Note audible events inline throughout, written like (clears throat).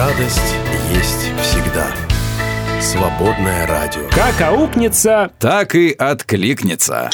Радость есть всегда. Свободное радио. Как аукнется, Так и откликнется.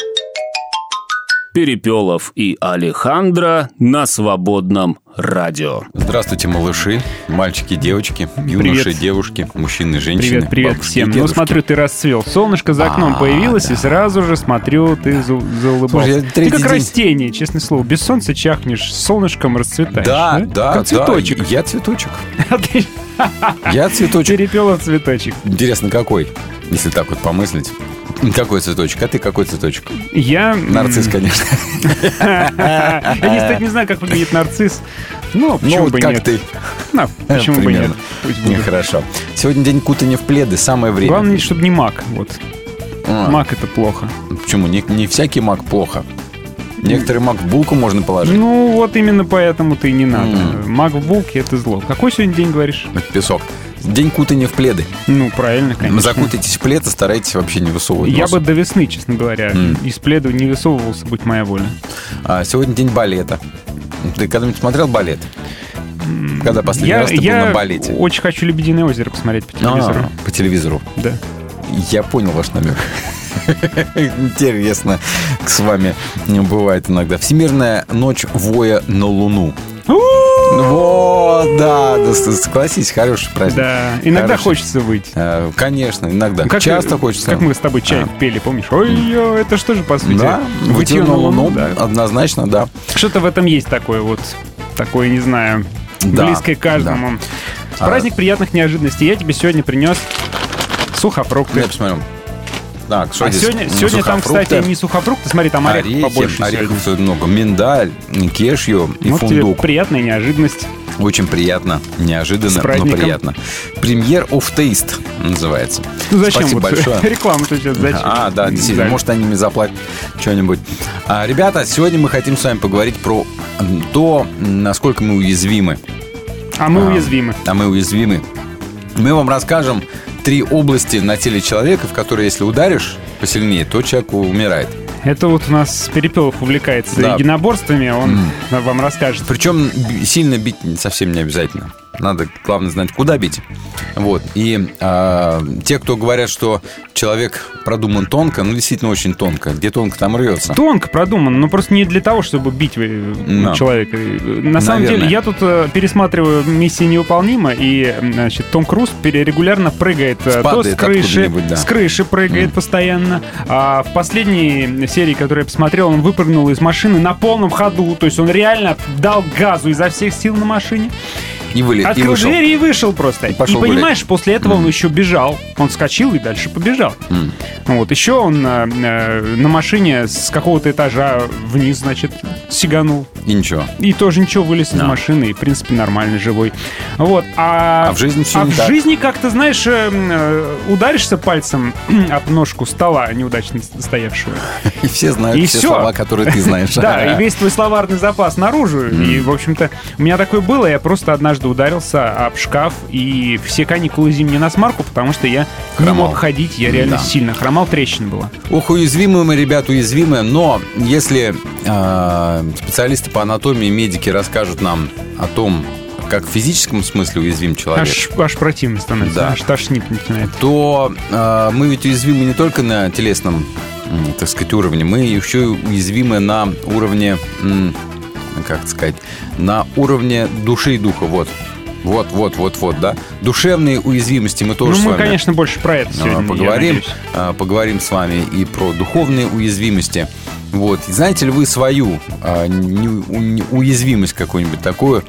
Перепелов и Алехандро на свободном радио. Здравствуйте, малыши, мальчики, девочки, юноши, Привет. девушки, мужчины, женщины. Привет, привет бабушки всем. Ну, смотрю, ты расцвел. Солнышко за окном А, появилось, да. и сразу же смотрю, ты за- заулыбался. Слушай, ты как день- растение, честное слово. Без солнца чахнешь, с солнышком расцветаешь. Да, да, Как цветочек. да, я цветочек. (laughs) А Я цветочек. Перепелов цветочек. Интересно, какой? Если так вот помыслить. Какой цветочек? А ты какой цветочек? Я... Нарцисс, конечно. (laughs) Я, кстати, не знаю, как выглядит нарцисс. Ну, почему бы как нет? ты. Ну, почему бы нет? Нехорошо. Сегодня день кутания в пледы, самое время. Главное, чтобы не мак. Вот. А, Мак это плохо. Почему? Не, не всякий мак плохо. Некоторые мак в булку можно положить. Ну, вот именно поэтому-то и не надо. М. Мак в булке это зло. Какой сегодня день, говоришь? Это песок. День кутания в пледы. Ну, правильно, конечно. Закутайтесь в плед и старайтесь вообще не высовывать Я нос. бы до весны, честно говоря, М. из пледа не высовывался, будь моя воля. А, сегодня день балета. Ты когда-нибудь смотрел балет? Когда последний я раз ты был я на балете? очень хочу «Лебединое озеро» посмотреть по телевизору. А, по телевизору. Да. Я понял ваш намек. (laughs) Интересно с вами бывает иногда. Всемирная ночь воя на Луну. Вот, да, да, согласись, хороший праздник. Да, иногда Хороший. хочется выйти. Э, Конечно, иногда. Ну, Как- Часто хочется. Как мы с тобой чай А. пели, помнишь? Ой, это что же, по сути? Да, Вытье на Луну, да. однозначно, да. Что-то в этом есть такое вот, такое, не знаю, Да, близкое каждому. А. Праздник приятных неожиданностей. Я тебе сегодня принес сухофрукты. Я посмотрю. Так, А сегодня, сегодня там, кстати, не сухофрукты, смотри, там орехов орехи, побольше орехов сегодня. много. Миндаль, кешью и Вот фундук. приятная неожиданность. Очень приятно, неожиданно, но приятно. Премьер of Taste называется. Ну зачем Спасибо вот большое. (laughs) рекламу-то сейчас зачем? А, да, действительно, Да. может, они мне заплатят что-нибудь. А, ребята, сегодня мы хотим с вами поговорить про то, насколько мы уязвимы. А мы А, уязвимы. А мы уязвимы. Мы вам расскажем три области на теле человека, в которые, если ударишь посильнее, то человек умирает. Это вот у нас Перепелов увлекается Да. единоборствами, он вам расскажет. Причем сильно бить совсем не обязательно. Надо, главное, знать, куда бить. Вот. И а, те, кто говорят, что человек продуман тонко, ну, действительно очень тонко. Где тонко, там рвется. Тонко продумано, но просто не для того, чтобы бить э, Да. человека. На самом Наверное. деле, я тут э, пересматриваю «Миссия невыполнима», и значит, Том Круз регулярно прыгает э, то с крыши, да. с крыши прыгает постоянно. А в последней серии, которую я посмотрел, он выпрыгнул из машины на полном ходу, то есть он реально дал газу изо всех сил на машине. И, вылез, и Открыл вышел. дверь и вышел просто. И И, пошел понимаешь, после этого он еще бежал. Он вскочил и дальше побежал. М. Вот, еще он э, э, на машине с какого-то этажа вниз, значит, сиганул. И ничего. И тоже ничего, вылез из Да. машины, и, в принципе, нормальный, живой. Вот, а... А в жизни всё а не в так. жизни как-то, знаешь, э, э, ударишься пальцем (clears throat) об ножку стола, неудачно стоявшего. (laughs) И все знают И все всё. слова, которые ты (laughs) знаешь. Да, и весь твой словарный запас наружу. И, в общем-то, у меня такое было. Я просто однажды ударился об шкаф, и все каникулы зимние на смарку, потому что я не Хромал. мог ходить. Я реально Да. сильно хромал, трещина была. Ох, уязвимые мы, ребят, уязвимые. Но если э, специалисты по анатомии, медики расскажут нам о том, как в физическом смысле уязвим человек, Аж, аж противно становится, Да. аж тошнит начинает. то э, мы ведь уязвимы не только на телесном, так сказать, уровне, мы еще и уязвимы на уровне, м, как сказать, на уровне души и духа. Вот. Вот, вот, вот, вот, да. Душевные уязвимости мы тоже ну, с мы, вами конечно, больше про это сегодня. поговорим, а, поговорим с вами и про духовные уязвимости. Вот. Знаете ли вы свою а, не- у- не- уязвимость какую-нибудь такую?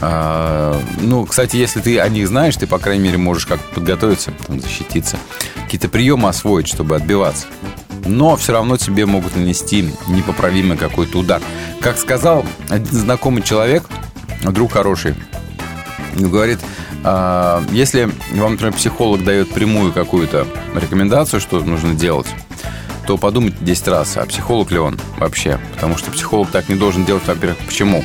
А, ну, кстати, если ты о них знаешь, ты, по крайней мере, можешь как-то подготовиться, там, защититься. Какие-то приемы освоить, чтобы отбиваться. Но все равно тебе могут нанести непоправимый какой-то удар. Как сказал один знакомый человек, друг хороший, говорит, а, если вам, например, психолог дает прямую какую-то рекомендацию, что нужно делать, то подумайте 10 раз, а психолог ли он вообще? Потому что психолог так не должен делать, во-первых, почему?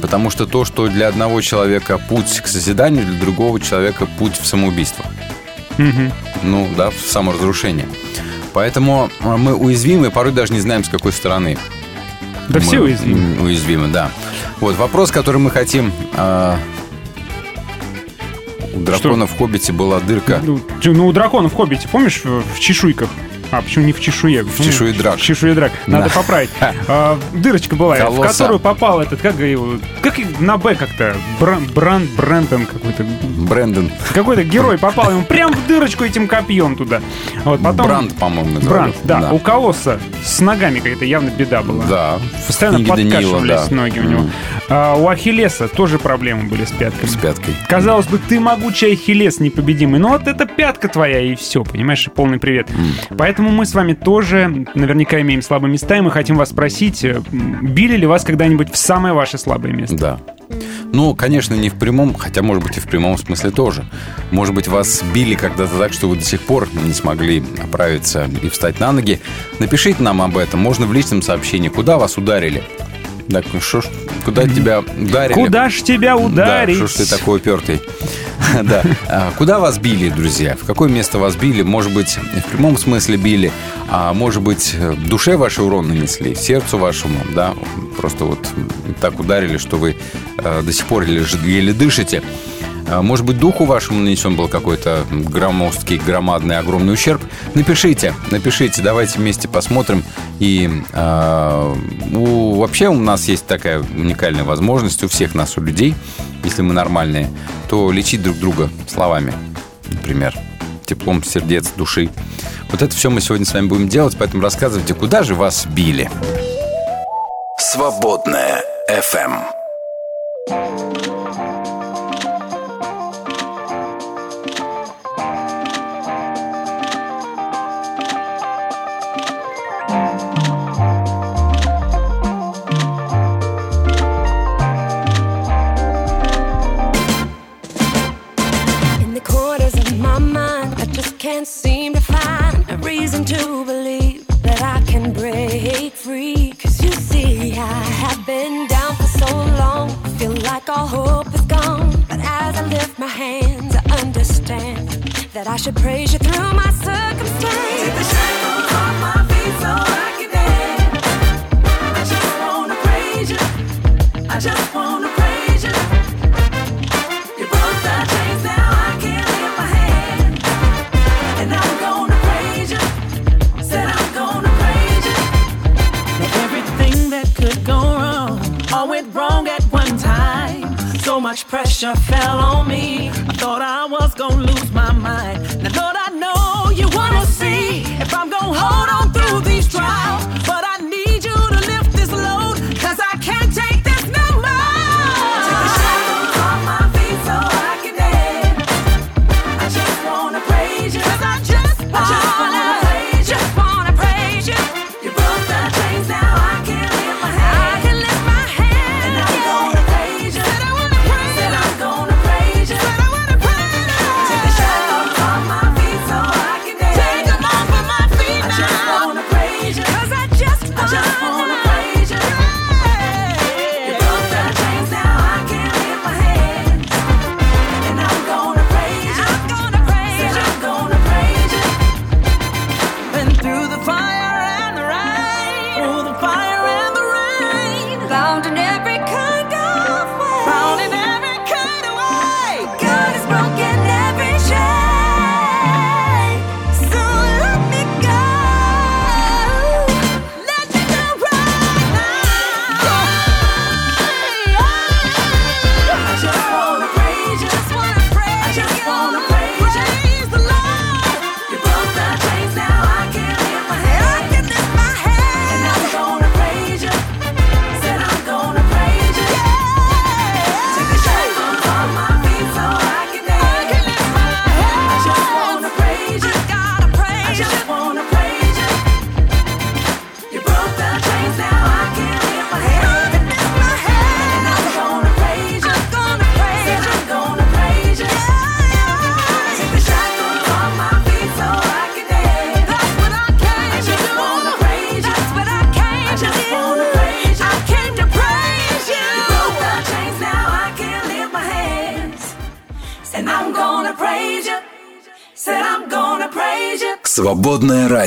Потому что то, что для одного человека путь к созиданию, для другого человека путь в самоубийство. Мгм. Ну, да, в саморазрушение. Поэтому а, мы уязвимы, порой даже не знаем, с какой стороны. Да все Мы, уязвимы. м, Уязвимы, да. Вот вопрос, который мы хотим а, У дракона в «Хоббите» была дырка. Ну, ну, у дракона в «Хоббите», помнишь, в чешуйках? А, почему не в чешуе? В чешуе драк. В чешуе драк. Надо Да. поправить. А, дырочка была, в Колосса. которую попал этот, как его, как на Б как-то, Бран, Бран, Брентон какой-то. Брэндон. Какой-то герой попал ему прям в дырочку этим копьем туда. Вот потом... Бранд, по-моему. Бранд, да. У Колосса с ногами какая-то явно беда была. Да. Постоянно В подкашивались да. ноги у него. М, А, у Ахиллеса тоже проблемы были с пятками. С пяткой. Казалось бы, ты могучий Ахиллес непобедимый, но вот это пятка твоя, и все, понимаешь, и полный привет. Поэтому мы с вами тоже наверняка имеем слабые места, и мы хотим вас спросить, э, били ли вас когда-нибудь в самое ваше слабое место? Да. Ну, конечно, не в прямом, хотя, может быть, и в прямом смысле тоже. Может быть, вас били когда-то так, что вы до сих пор не смогли оправиться и встать на ноги. Напишите нам об этом. Можно в личном сообщении. Куда вас ударили? Так, ну что ж, куда тебя ударили? Куда ж тебя ударить? Да, что ж ты такой упертый? (laughs) Да. А Куда вас били, друзья? В какое место вас били? Может быть, в прямом смысле били, а может быть, в душе вашей урон нанесли, сердцу вашему, да? Просто вот так ударили, что вы э, до сих пор еле дышите. А, Может быть, духу вашему нанесен был какой-то громоздкий, громадный, огромный ущерб? Напишите, напишите, давайте вместе посмотрим. И а, у- вообще у нас есть такая уникальная возможность у всех нас, у людей, если мы нормальные, то лечить друг друга словами, например, теплом сердец, души. Вот это все мы сегодня с вами будем делать, поэтому рассказывайте, куда же вас били. Свободная FM. That I should praise you through my circumstance. Take the shackles off my feet so I can dance. I just wanna praise you. I just wanna praise you. You broke the chains, now I can lift my. And I'm gonna praise you. Said I'm gonna praise you. Everything that could go wrong all went wrong at one time. So much pressure fell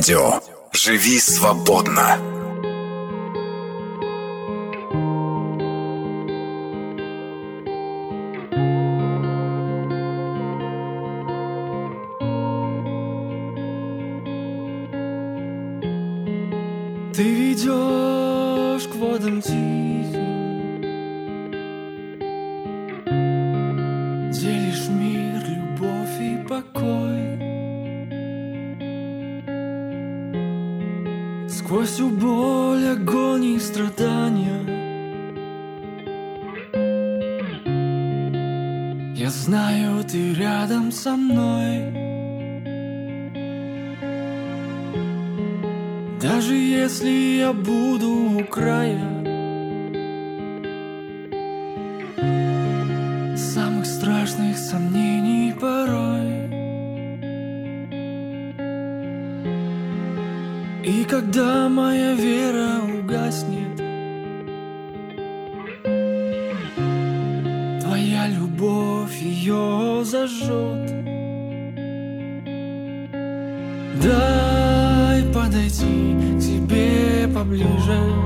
радио. Живи свободно. И когда моя вера угаснет, Твоя любовь ее зажжет. Дай подойти к тебе поближе.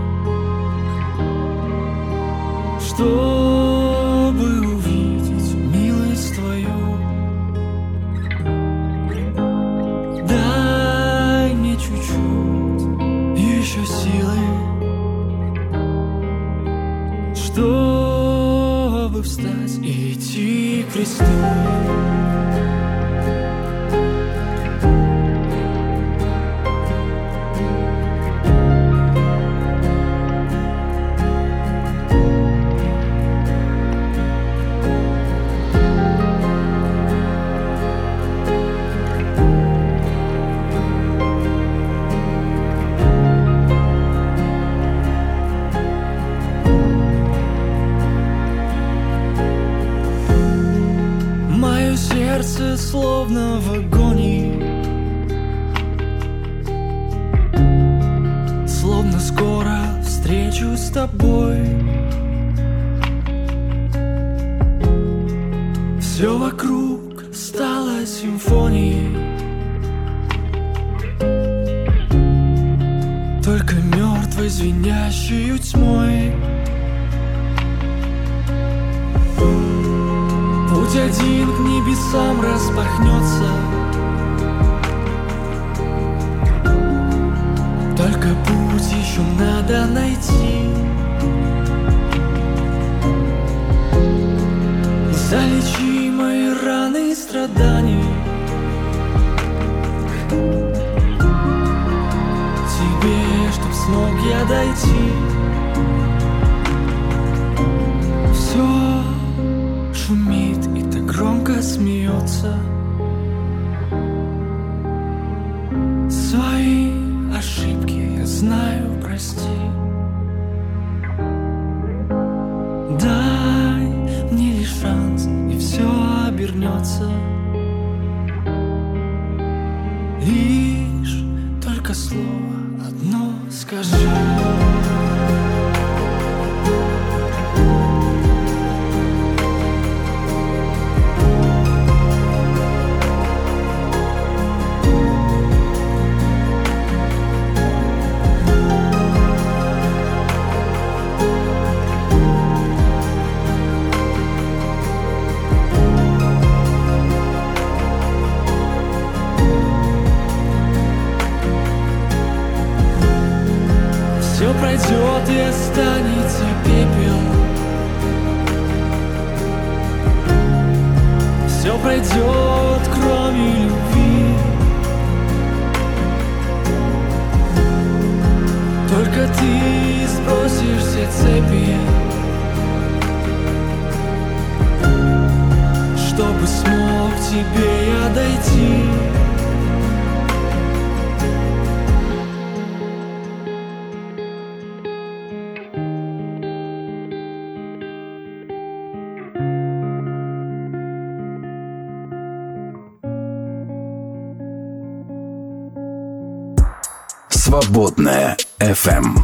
Свободная FM.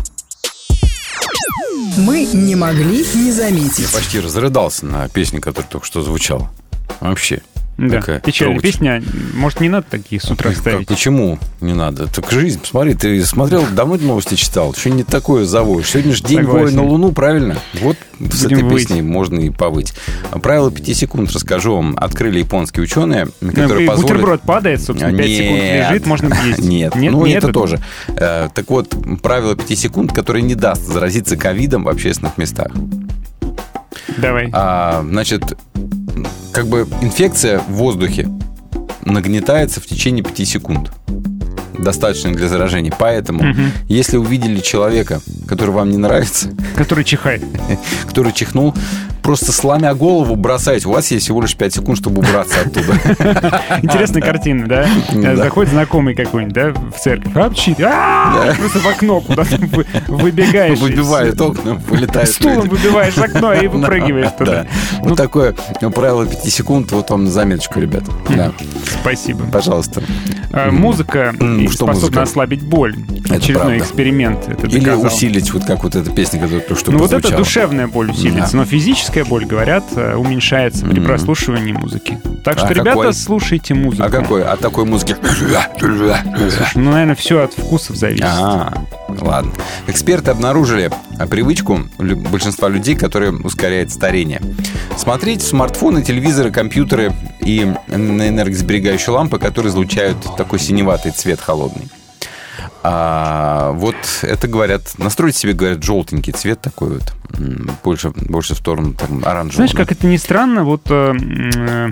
Мы не могли не заметить. Я почти разрыдался на песню, которая только что звучала. Вообще. Да, такая печальная песня. Может, не надо такие с утра как, ставить? Почему не надо? Так жизнь, посмотри, ты смотрел, давно новости читал, что не такое заводишь. Сегодня же день Согласен. на Луну, правильно? Вот с Будем этой выть. песней можно и повыть. А Правило 5 секунд расскажу вам. Открыли японские ученые, Ну, которые и позволят... Бутерброд падает, собственно, 5 секунд Нет. лежит, можно есть. Нет, нет, ну нет, это тоже. Э, Так вот, правило 5 секунд, которое не даст заразиться ковидом в общественных местах. Давай. А, значит, как бы инфекция в воздухе нагнетается в течение 5 секунд. Достаточно для заражения. Поэтому, если увидели человека, который вам не нравится, Который чихает. (laughs) который чихнул, просто сломя голову бросайте. У вас есть всего лишь 5 секунд, чтобы убраться оттуда. (laughs) Интересная картина, да? Заходит знакомый какой-нибудь, да, в церковь. Апчит. А, Просто в окно куда-то вы- выбегаешь. Выбивает окна, вылетает. Стулом выбиваешь окно и (laughs) выпрыгиваешь Да. туда. Вот такое правило 5 секунд. Вот вам заметочку, ребята. Да, Спасибо. пожалуйста. А, Музыка способна ослабить боль. Очередной эксперимент. Или усилить, вот как вот эта песня, которая что Ну вот это душевная боль усилится, но физическая боль, говорят, э, уменьшается при прослушивании музыки. Так А что, ребята, какой? слушайте музыку. А какой? От такой музыки? Ну, наверное, все от вкусов зависит. А, ладно. Эксперты обнаружили а, привычку большинства людей, которая ускоряет старение. Смотреть смартфоны, телевизоры, компьютеры и энергосберегающие лампы, которые излучают такой синеватый цвет холодный. А, вот это говорят, настройте себе, говорят, желтенький цвет такой вот, больше, больше в сторону там, оранжевого. Знаешь, как это ни странно, вот э, э,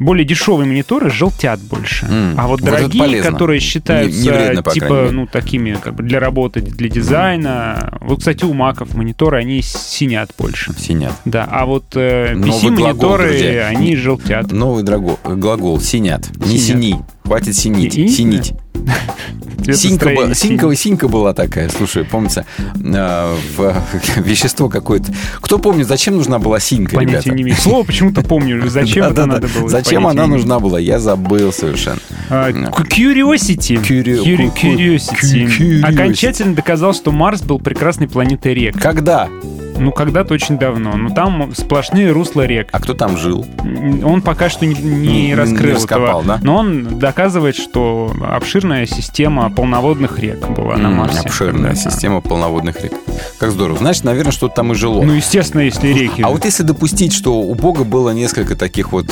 более дешевые мониторы желтят больше. М, А вот вот дорогие, полезно. которые считаются Не- не вредно, типа, ну, такими, как бы для работы, для дизайна. Вот, кстати, у маков мониторы, они синят больше. Синят. Да, а вот э, глагол, друзья. они Не- желтят. Новый драго- глагол «синят». Не Синят. сини. Хватит синить. И- Синить. (laughs) Синька, была, синька, синька была такая, слушай, помнится, э, в, (laughs) вещество какое-то. Кто помнит, зачем нужна была синька, Понятия ребята? не имею. Слово почему-то помню. Зачем это надо было? Зачем она нужна была? Я забыл совершенно. А, ку- Curiosity. Curiosity. Окончательно доказал, что Марс был прекрасной планетой рек. Когда? Ну, когда-то очень давно. Но там сплошные русла рек. А кто там жил? Он пока что не, не Не- не раскрыл раскопал, этого. да? Но он доказывает, что обширная система полноводных рек была на Марсе. Обширная когда-то. система полноводных рек. Как здорово. Значит, наверное, что-то там и жило. Ну, естественно, если реки. А вот если допустить, что у Бога было несколько таких вот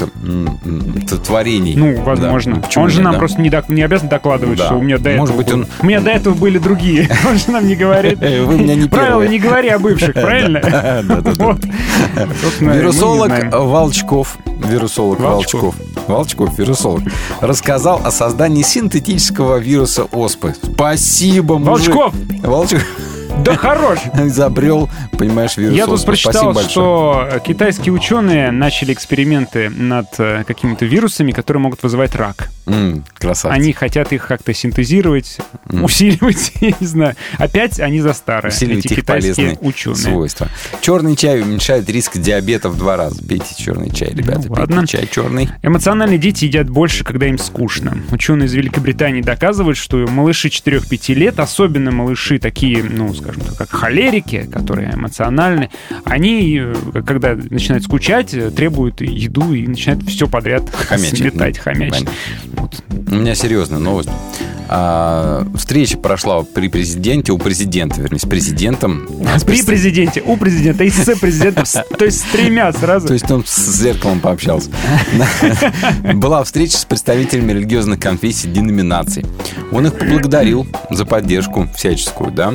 творений. Ну, возможно. Да, почему он же нет, нам да? просто не, док- не обязан докладывать, Да. что у меня до Может этого быть, он- У меня до этого были другие. (laughs) Он же нам не говорит. Вы меня не первые. не говори о бывших, (laughs) правильно? (laughs) Не Вирусолог. Волчков, вирусолог Волчков. Волчков, вирусолог, рассказал о создании синтетического вируса оспы. Спасибо, мужик. Волчков! Волчков Да хорош! (laughs) изобрел, понимаешь, вирус Я тут прочитал, что китайские ученые начали эксперименты над э, какими-то вирусами, которые могут вызывать рак. М, красавцы. Они хотят их как-то синтезировать, усиливать, (laughs) я не знаю. Опять они за старое, Усиливать эти их полезные ученые. свойства. Черный чай уменьшает риск диабета в два раза. Пейте черный чай, ребята. Ну, ладно. Пейте чай черный. Эмоциональные дети едят больше, когда им скучно. Ученые из Великобритании доказывают, что малыши 4-5 лет, особенно малыши такие, ну, скажем так, как холерики, которые эмоциональны, они, э, когда начинают скучать, э, требуют еду и начинают все подряд Хомячить, сметать, да. хомячить. Понятно. Вот. У меня серьезная новость. А, встреча прошла при президенте, у президента, вернее, с президентом. А, с При пред- президенте, у президента и с президентом, то есть с тремя сразу. То есть он с зеркалом пообщался. (laughs) Была встреча с представителями религиозных конфессий, деноминаций. Он их поблагодарил за поддержку всяческую, да.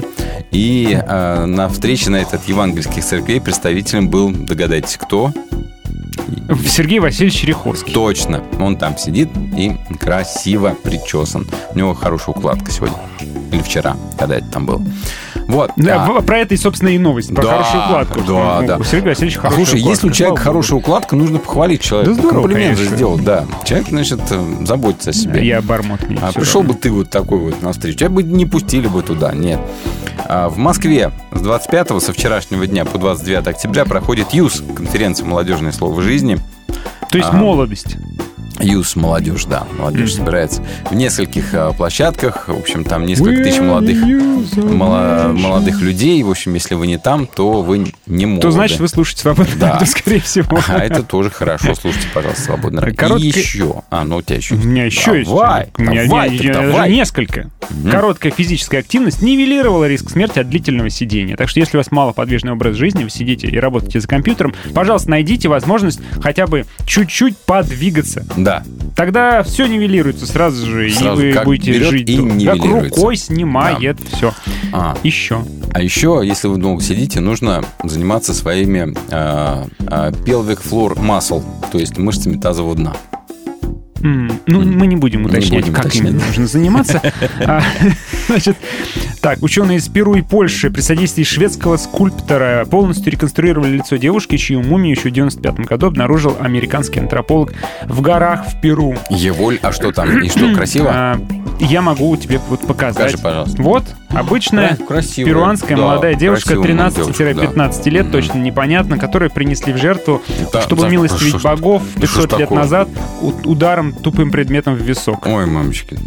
И э, на встрече на этот евангельских церквей представителем был, догадайтесь, кто? Сергей Васильевич Риховский. Точно. Он там сидит и красиво причесан. У него хорошая укладка сегодня. Или вчера, когда это там был. Вот. Да, а- в- Про это и, собственно, и новость. Про Да, хорошую укладку. да, Ну, да. У Сергея Васильевича А хорошая слушай, укладка, если у человека слава хорошая укладка, нужно похвалить человека. Да здорово, Комплимент же конечно. сделать, да. Человек, значит, э, заботится о себе. Я бармот. А пришел равно. бы ты вот такой вот на встречу, тебя бы не пустили бы туда, нет. А в Москве с 25 со вчерашнего дня по 29 октября проходит ЮЗ, конференция «Молодежное слово жизни». То есть а, молодость. Юс молодежь, да. Молодежь собирается в нескольких а, площадках. В общем, там несколько тысяч молодых, мало- молодых людей. В общем, если вы не там, то вы не молоды. То значит, вы слушаете свободное Да. радио, скорее всего. А это тоже хорошо. Слушайте, пожалуйста, свободно. И Короткий- еще. А, ну у тебя еще У меня еще есть. Давай, У меня давай, я- так я- давай. несколько. Короткая физическая активность нивелировала риск смерти от длительного сидения. Так что если у вас малоподвижный образ жизни, вы сидите и работаете за компьютером, пожалуйста, найдите возможность хотя бы чуть-чуть подвигаться. Да. Тогда все нивелируется сразу же, Сразу и вы будете жить. и как рукой снимает все. А, Еще. А еще, если вы долго сидите, нужно заниматься своими а, а, pelvic floor muscle, то есть мышцами тазового дна. М, Ну, мы не будем Не уточнять, будем как уточнять. именно нужно заниматься. (laughs) А, (laughs) Значит, так, ученые из Перу и Польши при содействии шведского скульптора полностью реконструировали лицо девушки, чью мумию еще в 95 году обнаружил американский антрополог в горах в Перу. Еволь, а что там? И что, (clears throat) красиво? А, Я могу тебе вот показать. Покажи, пожалуйста. Вот, обычная Кра- красивая. перуанская Да, молодая девушка красивая молодая 13-15 лет, точно непонятно, которую принесли в жертву, Да, чтобы да, милостивить богов да что ж 500 лет такое? назад у- ударом тупым предметом в висок. Ой, мамочки,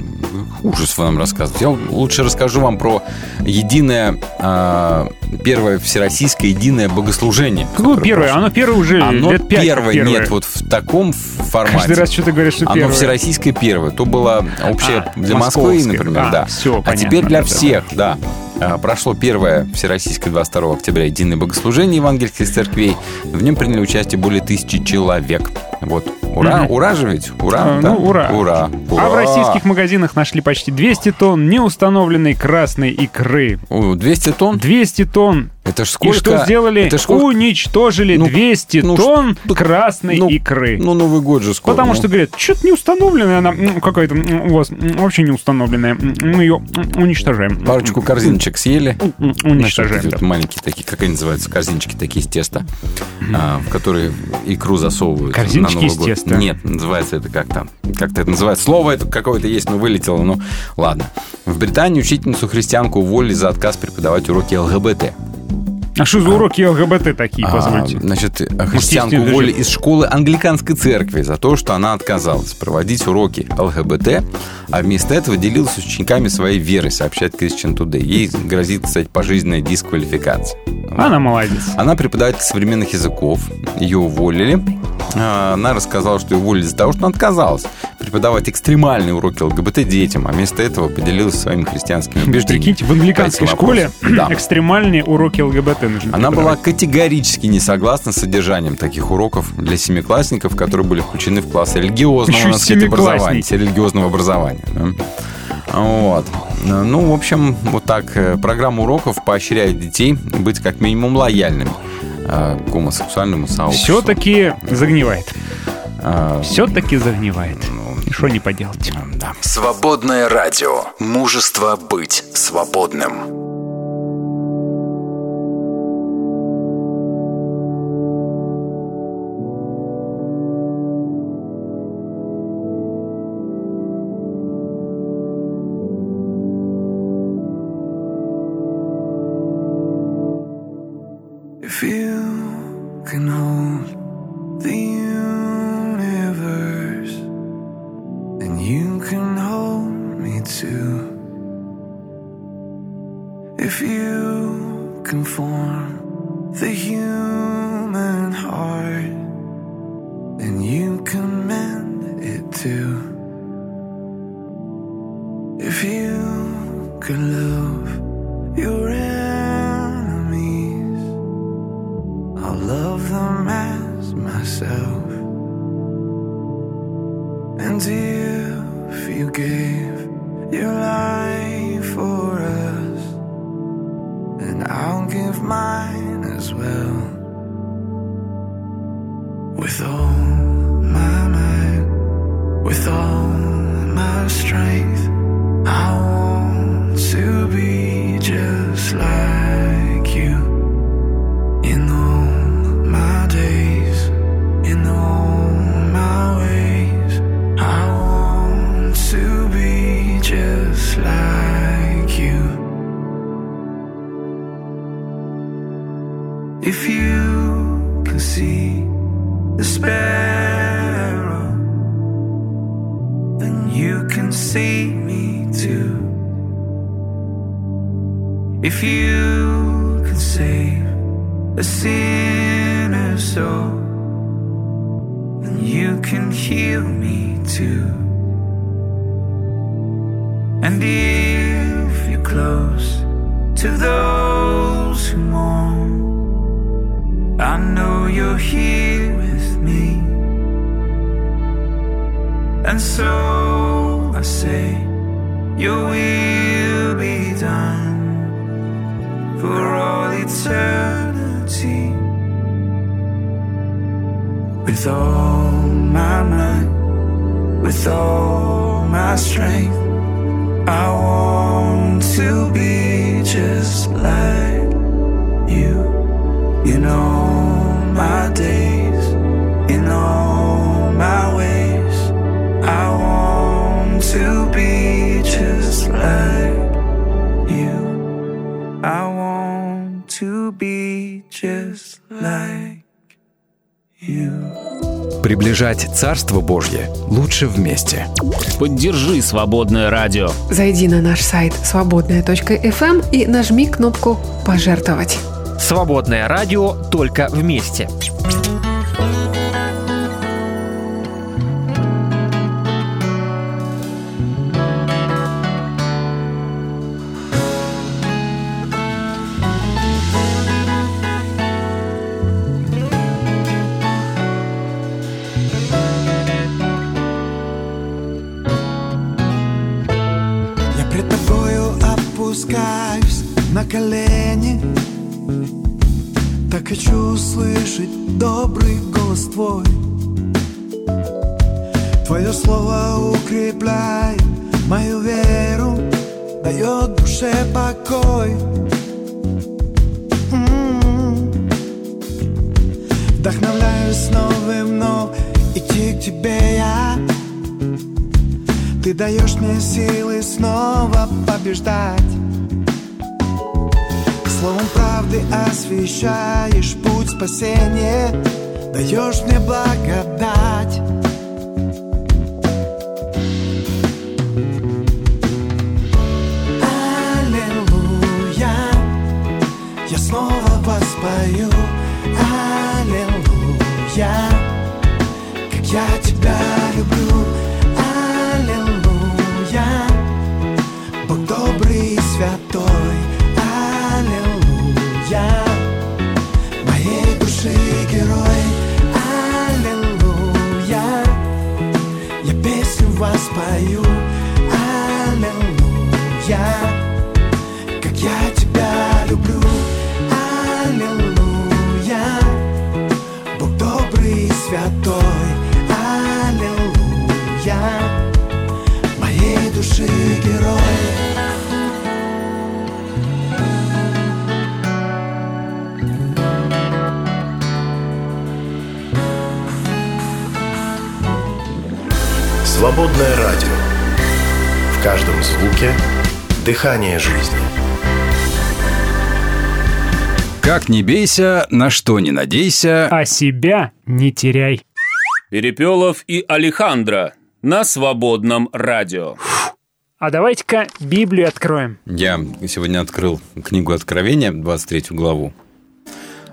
ужас вы нам рассказываете. Я лучше расскажу вам про единое, а, первое всероссийское единое богослужение. Какое которое первое? прошло. Оно первое уже Оно лет пять первое, первое. нет, вот в таком формате. Каждый раз что ты говоришь, что Оно первое. всероссийское первое. То было общее А, для Москвы, например, А, да. всё, а понятно, теперь для да, да, всех, да. А, Прошло первое всероссийское 22 октября единое богослужение евангельских церквей. В нем приняли участие более тысячи человек. Вот. Ура, Мгм. ура же ведь? Ура, А, да? Ну, ура. Ура. А ура. в российских магазинах нашли почти 200 тонн неустановленной красной икры. О, 200 тонн? 200 тонн. Это ж И сколько? что сделали? Это ж сколько? Уничтожили Ну, 200 ну, тонн ну, красной ну, икры. Ну, Новый год же скоро. Потому ну. что говорят, что-то не установленная она, какая-то у вас вообще не установленная. Мы ее уничтожаем. Парочку корзиночек съели. Уничтожаем. эти да. маленькие такие, как они называются, корзиночки такие из теста, а, в которые икру засовывают Корзиночки на Новый из год. теста? Нет, называется это как-то. Как-то это называется. Слово это какое-то есть, но вылетело. Ну, ладно. В Британии учительницу христианку уволили за отказ преподавать уроки ЛГБТ. А что за уроки ЛГБТ такие, А, позвольте? значит, христианку естественно, уволили из школы англиканской церкви за то, что она отказалась проводить уроки ЛГБТ, а вместо этого делилась с учениками своей веры, сообщает Christian Today. Ей грозит, кстати, пожизненная дисквалификация. Она молодец. Она преподаватель современных языков. Ее уволили. А, Она рассказала, что ее уволили из-за того, что она отказалась преподавать экстремальные уроки ЛГБТ детям, а вместо этого поделилась своими христианскими убеждениями. Прикиньте, в англиканской школе. (clears throat) Да. экстремальные уроки ЛГБТ Она была категорически не согласна с содержанием таких уроков для семиклассников, которые были включены в класс религиозного, Еще надо сказать, образования, религиозного образования. да. Вот. Ну, в общем, вот так. э, Программа уроков поощряет детей быть как минимум лояльными э, к гомосексуальному сообществу. Все-таки загнивает. А, Все-таки загнивает. И что не поделать. да. Свободное радио. Мужество быть свободным. All my might, with all my strength, I want to be just like you. In all my days, Приближать Царство Божье лучше вместе. Поддержи свободное радио. Зайди на наш сайт свободная.фм и нажми кнопку «Пожертвовать». Свободное радио только вместе. Дыхание жизни. Как не бейся, на что не надейся. А себя не теряй. Перепелов и Алехандро на свободном радио. А давайте-ка Библию откроем. Я сегодня открыл книгу Откровения, 23 главу.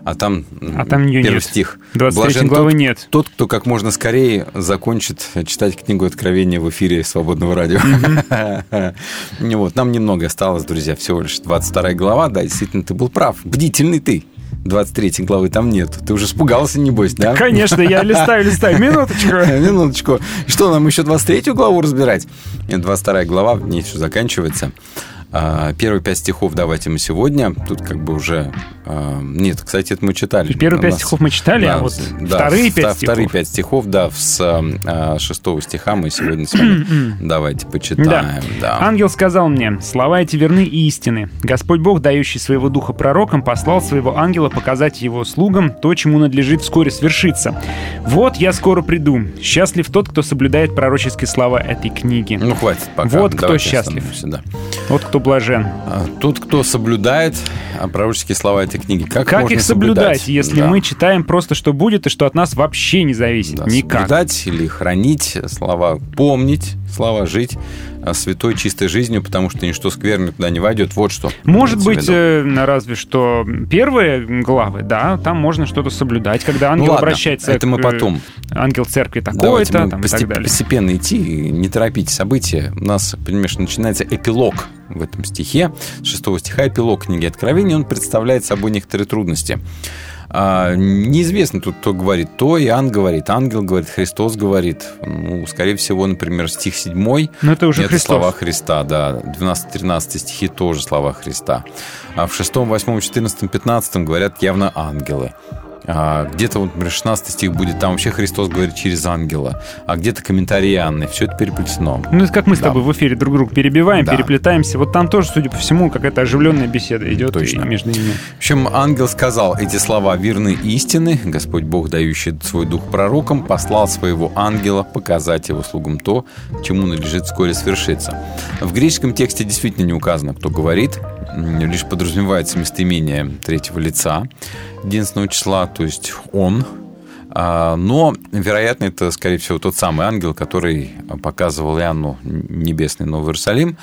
А там, А там её первый нет. стих. 23 Блажен главы тот, нет. Тот, кто как можно скорее закончит читать книгу Откровения в эфире Свободного радио. (laughs) Вот, нам немного осталось, друзья, всего лишь 22 глава. Да, действительно, ты был прав. Бдительный ты. 23 главы там нет. Ты уже испугался, небось, да? Конечно, я листаю, листаю. (laughs) Минуточку. (laughs) Минуточку. Что, нам еще 23 главу разбирать? Нет, 22 глава, в ней все заканчивается. А, Первые пять стихов давайте мы сегодня. Тут как бы уже... а, Нет, кстати, это мы читали. Первые пять нас- стихов мы читали, а вот вторые пять вта- Вторые стихов. пять стихов, да, с а, шестого стиха мы сегодня с вами давайте почитаем. Да. Ангел сказал мне, слова эти верны и истины. Господь Бог, дающий своего духа пророкам, послал своего ангела показать его слугам то, чему надлежит вскоре свершиться. Вот я скоро приду. Счастлив тот, кто соблюдает пророческие слова этой книги. Ну, хватит пока. Вот кто счастлив. да. Вот кто блажен. А, Тот, кто соблюдает а, пророческие слова этой книги. Как, Как можно их соблюдать, если Да. мы читаем просто, что будет, и что от нас вообще не зависит? Да, Никак. соблюдать или хранить слова, помнить слова жить а, святой, чистой жизнью, потому что ничто скверное туда не войдет. Вот что. Может быть, виду. э, разве что первые главы, да, там можно что-то соблюдать, когда ангел Ну ладно, обращается это мы к, э, потом. ангел церкви Давайте такой-то, мы там, и постеп- так далее. постепенно идти, не торопить события. У нас, понимаешь, начинается эпилог в этом стихе. С шестого стиха эпилог книги Откровения. Он представляет собой некоторые трудности. А, неизвестно тут, кто говорит то, Иоанн говорит, ангел говорит, Христос говорит. Ну, скорее всего, например, стих 7 Ну, это уже это Христос. слова Христа, да. 12-13 стихи тоже слова Христа. А в 6, 8, 14, 15 говорят явно ангелы. А где-то, вот, например, 16 стих будет, там вообще Христос говорит через ангела, а где-то комментарии Анны. Все это переплетено. Ну, это как мы с Да. тобой в эфире друг друга перебиваем, Да. переплетаемся. Вот там тоже, судя по всему, какая-то оживленная беседа идет Точно. между ними. В общем, ангел сказал, эти слова верны истины. Господь Бог, дающий свой дух пророкам, послал своего ангела показать его слугам то, чему надлежит вскоре свершиться. В греческом тексте действительно не указано, кто говорит. Лишь подразумевается местоимение третьего лица единственного числа, то есть он. А, Но, вероятно, это, скорее всего, тот самый ангел, который показывал Иоанну небесный Новый Иерусалим.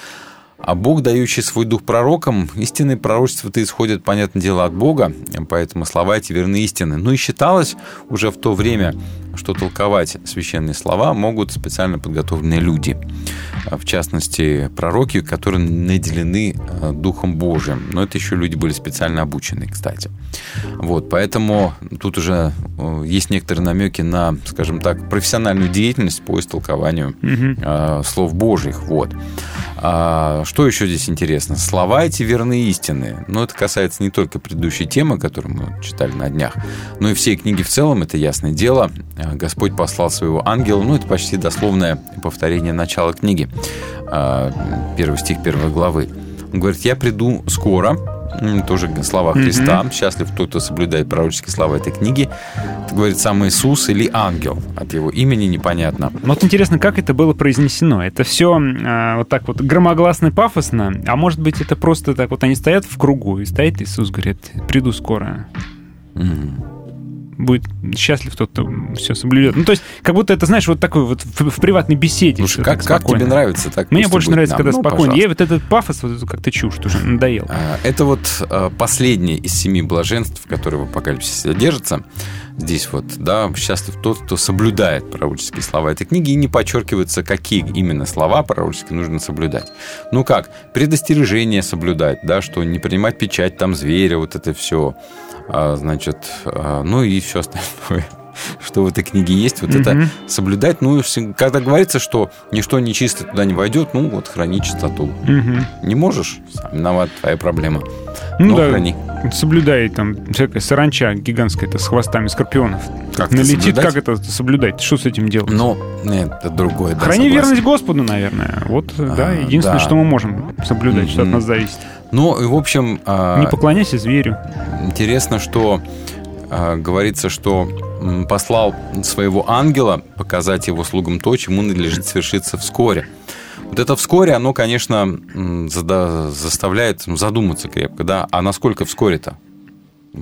А Бог, дающий свой дух пророкам, истинные пророчества-то исходят, понятное дело, от Бога, поэтому слова эти верны истины. Ну и считалось уже в то время, что толковать священные слова могут специально подготовленные люди. В частности, пророки, которые наделены э, Духом Божиим. Но это еще люди были специально обучены, кстати. Вот, поэтому тут уже э, есть некоторые намеки на, скажем так, профессиональную деятельность по истолкованию э, слов Божьих. Вот. А, что еще здесь интересно? Слова эти верны истины. Но это касается не только предыдущей темы, которую мы читали на днях, но и всей книги в целом, это ясное дело. А, Господь послал своего ангела, ну, это почти дословное повторение начала книги. А, Первый стих первой главы. Он говорит, я приду скоро, тоже слова. Христа. Счастлив тот, кто соблюдает пророческие слова этой книги. Это говорит сам Иисус или ангел. От его имени непонятно. Вот интересно, как это было произнесено? Это все вот так вот громогласно, пафосно, а может быть это просто так вот они стоят в кругу, и стоит Иисус, говорит, приду скоро. Будет счастлив тот, кто все соблюдет. Ну, то есть, как будто это, знаешь, вот такой вот в, в приватной беседе. Слушай, как, как спокойно. тебе нравится? Так Мне больше нравится, нам. когда Ну, спокойно. пожалуйста. Ей вот этот пафос вот как-то чушь уже надоел. А, Это вот э, последнее из семи блаженств, которые в апокалипсисе содержатся. Здесь вот, да, счастлив тот, кто соблюдает пророческие слова этой книги, и не подчеркивается, какие именно слова пророческие нужно соблюдать. Ну как, предостережение соблюдать, да, что не принимать печать там зверя, вот это все, значит, а, ну и все остальное (laughs) что в этой книге есть, вот это Мгм. соблюдать. Ну, когда говорится, что ничто нечистое туда не войдет, ну, вот храни чистоту. Мгм. Не можешь, сам виноват, твоя проблема. Ну Ну, да, храни. соблюдай там всякая саранча гигантская это с хвостами скорпионов. Как Налетит, соблюдать? как это соблюдать? Что с этим делать? Ну, нет, это другое. да, Храни согласен. верность Господу, наверное. Вот, да, А, единственное, да. что мы можем соблюдать, что от нас зависит. Ну, и, в общем, а, Не поклоняйся зверю. интересно, что а, говорится, что послал своего ангела показать его слугам то, чему надлежит свершиться вскоре. Вот это вскоре, оно, конечно, заставляет задуматься крепко, да, а насколько вскоре-то?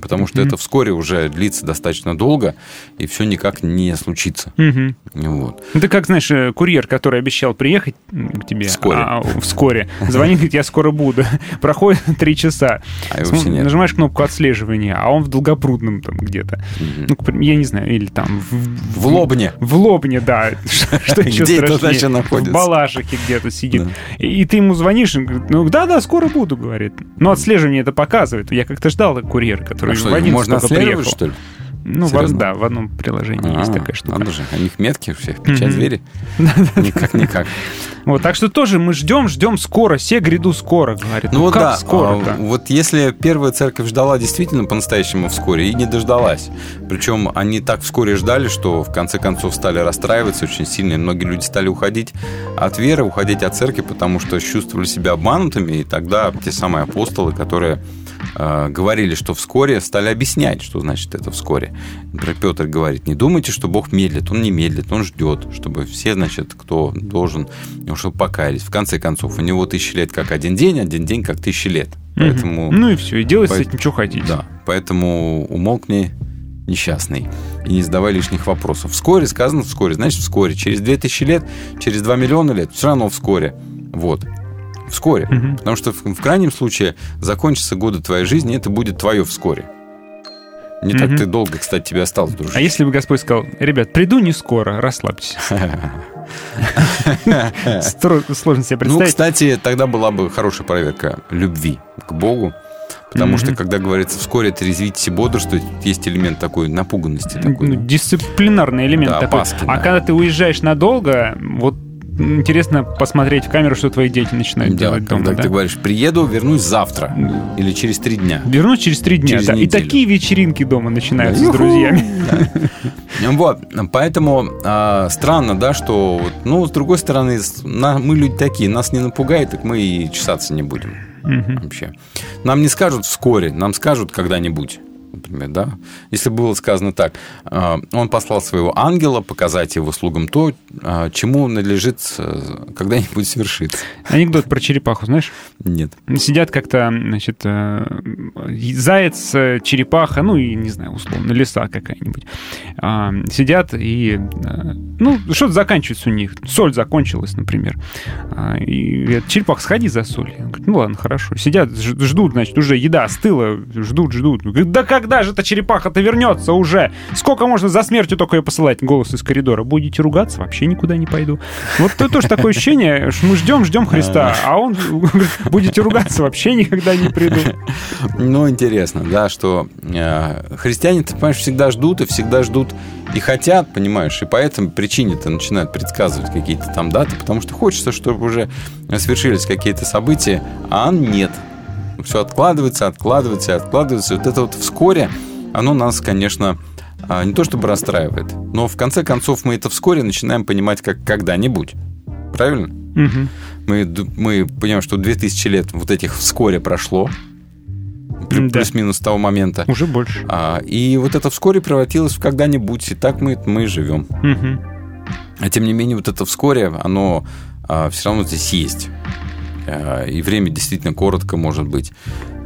Потому что Мгм. это вскоре уже длится достаточно долго, и все никак не случится. Мгм. Вот. Ты как, знаешь, э, курьер, который обещал приехать к тебе Вскоре. а, вскоре, звонит, говорит, я скоро буду. (laughs) Проходит (laughs) три часа. А См- нет. Нажимаешь кнопку отслеживания, а он в Долгопрудном там где-то. Ну, я не знаю, или там... В, В Лобне. В Лобне, да. (laughs) Что еще Где это дача находится? В Балашихе где-то сидит. И, и ты ему звонишь, он говорит, ну да-да, скоро буду, говорит. Но отслеживание это показывает. Я как-то ждал курьера, который А что, в 11 можно отслеживать, приехал. что ли? Ну, в, Серьезно? да, в одном приложении есть А, такая штука. Надо же, у них метки у всех, печать Мгм. звери. (laughs) Никак-никак. Вот, так что тоже мы ждем, ждем скоро, все гряду скоро, говорит. Ну, вот как да, скоро-то? а, вот если первая церковь ждала действительно по-настоящему вскоре и не дождалась, причем они так вскоре ждали, что в конце концов стали расстраиваться очень сильно, многие люди стали уходить от веры, уходить от церкви, потому что чувствовали себя обманутыми, и тогда те самые апостолы, которые говорили, что вскоре, стали объяснять, что значит это вскоре. Например, Петр говорит, не думайте, что Бог медлит, Он не медлит, Он ждет, чтобы все, значит, кто должен, чтобы покаялись. В конце концов, у него тысячи лет как один день, один день как тысячи лет. Поэтому... Ну и все, и делать с По- этим что хотите. Да, поэтому умолкни несчастный и не задавай лишних вопросов. Вскоре сказано вскоре, значит вскоре. Через 2000 лет, через 2 миллиона лет, все равно вскоре. Вот. Вскоре. Потому что в, в крайнем случае закончатся годы твоей жизни, это будет твое вскоре. Не так Мгм. ты долго, кстати, тебе осталось, дружище. А если бы Господь сказал, ребят, приду не скоро, расслабьтесь. (laughs) Сложно себе Ну, представить. кстати, тогда была бы хорошая проверка любви к Богу. Потому что, когда говорится вскоре трезвитесь и бодрствовать, есть элемент такой напуганности. Такой. Ну, дисциплинарный элемент Да, такой. опаски, а да. когда ты уезжаешь надолго, вот интересно посмотреть в камеру, что твои дети начинают Да, делать дома. когда да? ты говоришь, приеду, вернусь завтра. Или через три дня. Вернусь через три дня. Через да. И неделю. такие вечеринки дома начинаются Да, с друзьями. (laughs) Вот, поэтому а, странно, да, что, ну, с другой стороны, на- мы люди такие, нас не напугает, так мы и чесаться не будем Мгм. вообще. Нам не скажут вскоре, нам скажут когда-нибудь. Например, да? Если было сказано так, а, он послал своего ангела показать его слугам то, а, чему надлежит э, когда-нибудь свершиться. Анекдот про черепаху, знаешь? Нет. Сидят как-то, значит, э, заяц, э, черепаха, ну и, не знаю, условно, лиса какая-нибудь. А, Сидят и, э, ну, что-то заканчивается у них. Соль закончилась, например. А, И говорят, черепах, сходи за солью. Он говорит, ну ладно, хорошо. Сидят, ждут, значит, уже еда остыла, ждут, ждут. Да когда же эта черепаха-то вернется уже? Сколько можно за смертью только ее посылать? Голос из коридора. Будете ругаться, вообще никуда не пойду. Вот это тоже такое ощущение, что мы ждем, ждем Христа, а он говорит, будете ругаться, вообще никогда не приду. Ну, интересно, да, что э, христиане, ты понимаешь, всегда ждут и всегда ждут и хотят, понимаешь, и по этой причине-то начинают предсказывать какие-то там даты, потому что хочется, чтобы уже свершились какие-то события, а нет. Все откладывается, откладывается, и откладывается. Вот это вот вскоре, оно нас, конечно, а, не то чтобы расстраивает, но в конце концов мы это вскоре начинаем понимать как когда-нибудь. Правильно? Мгм. Мы, мы понимаем, что 2000 лет вот этих вскоре прошло, Да. плюс-минус с того момента. Уже больше. А, и вот это вскоре превратилось в когда-нибудь, и так мы, мы и живем. Мгм. А тем не менее, вот это вскоре, оно все равно здесь есть. А, и время действительно коротко может быть,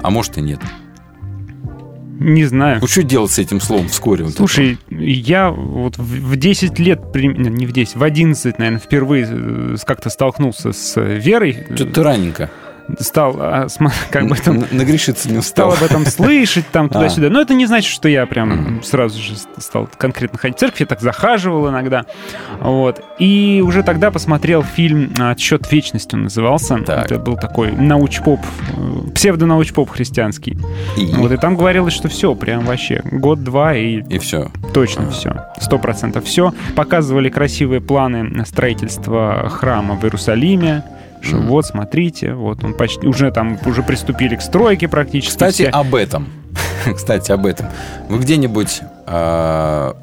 а может и нет. Не знаю. Ну, что делать с этим словом вскоре? вот Слушай, я вот в в 10 лет, не в 10, в 11, наверное, впервые э, как-то столкнулся с верой. это? Что-то раненько. Стал а, (laughs) как бы там Нагрешиться не стал устал. об этом (laughs) слышать там А. туда-сюда. Но это не значит, что я прям сразу же стал конкретно ходить в церковь. Я так захаживал иногда. Вот. И уже тогда посмотрел фильм «Отсчет вечности» он назывался. Это был такой науч-поп, э, псевдонауч-поп христианский. И, Вот, и там говорилось, что все, прям вообще год-два и и все. Точно все, сто процентов все. Показывали красивые планы строительства храма в Иерусалиме. Что Мгм. вот, смотрите, вот он почти уже там уже приступили к стройке практически. Кстати, все. об этом. (laughs) Кстати, об этом. Вы где-нибудь... а,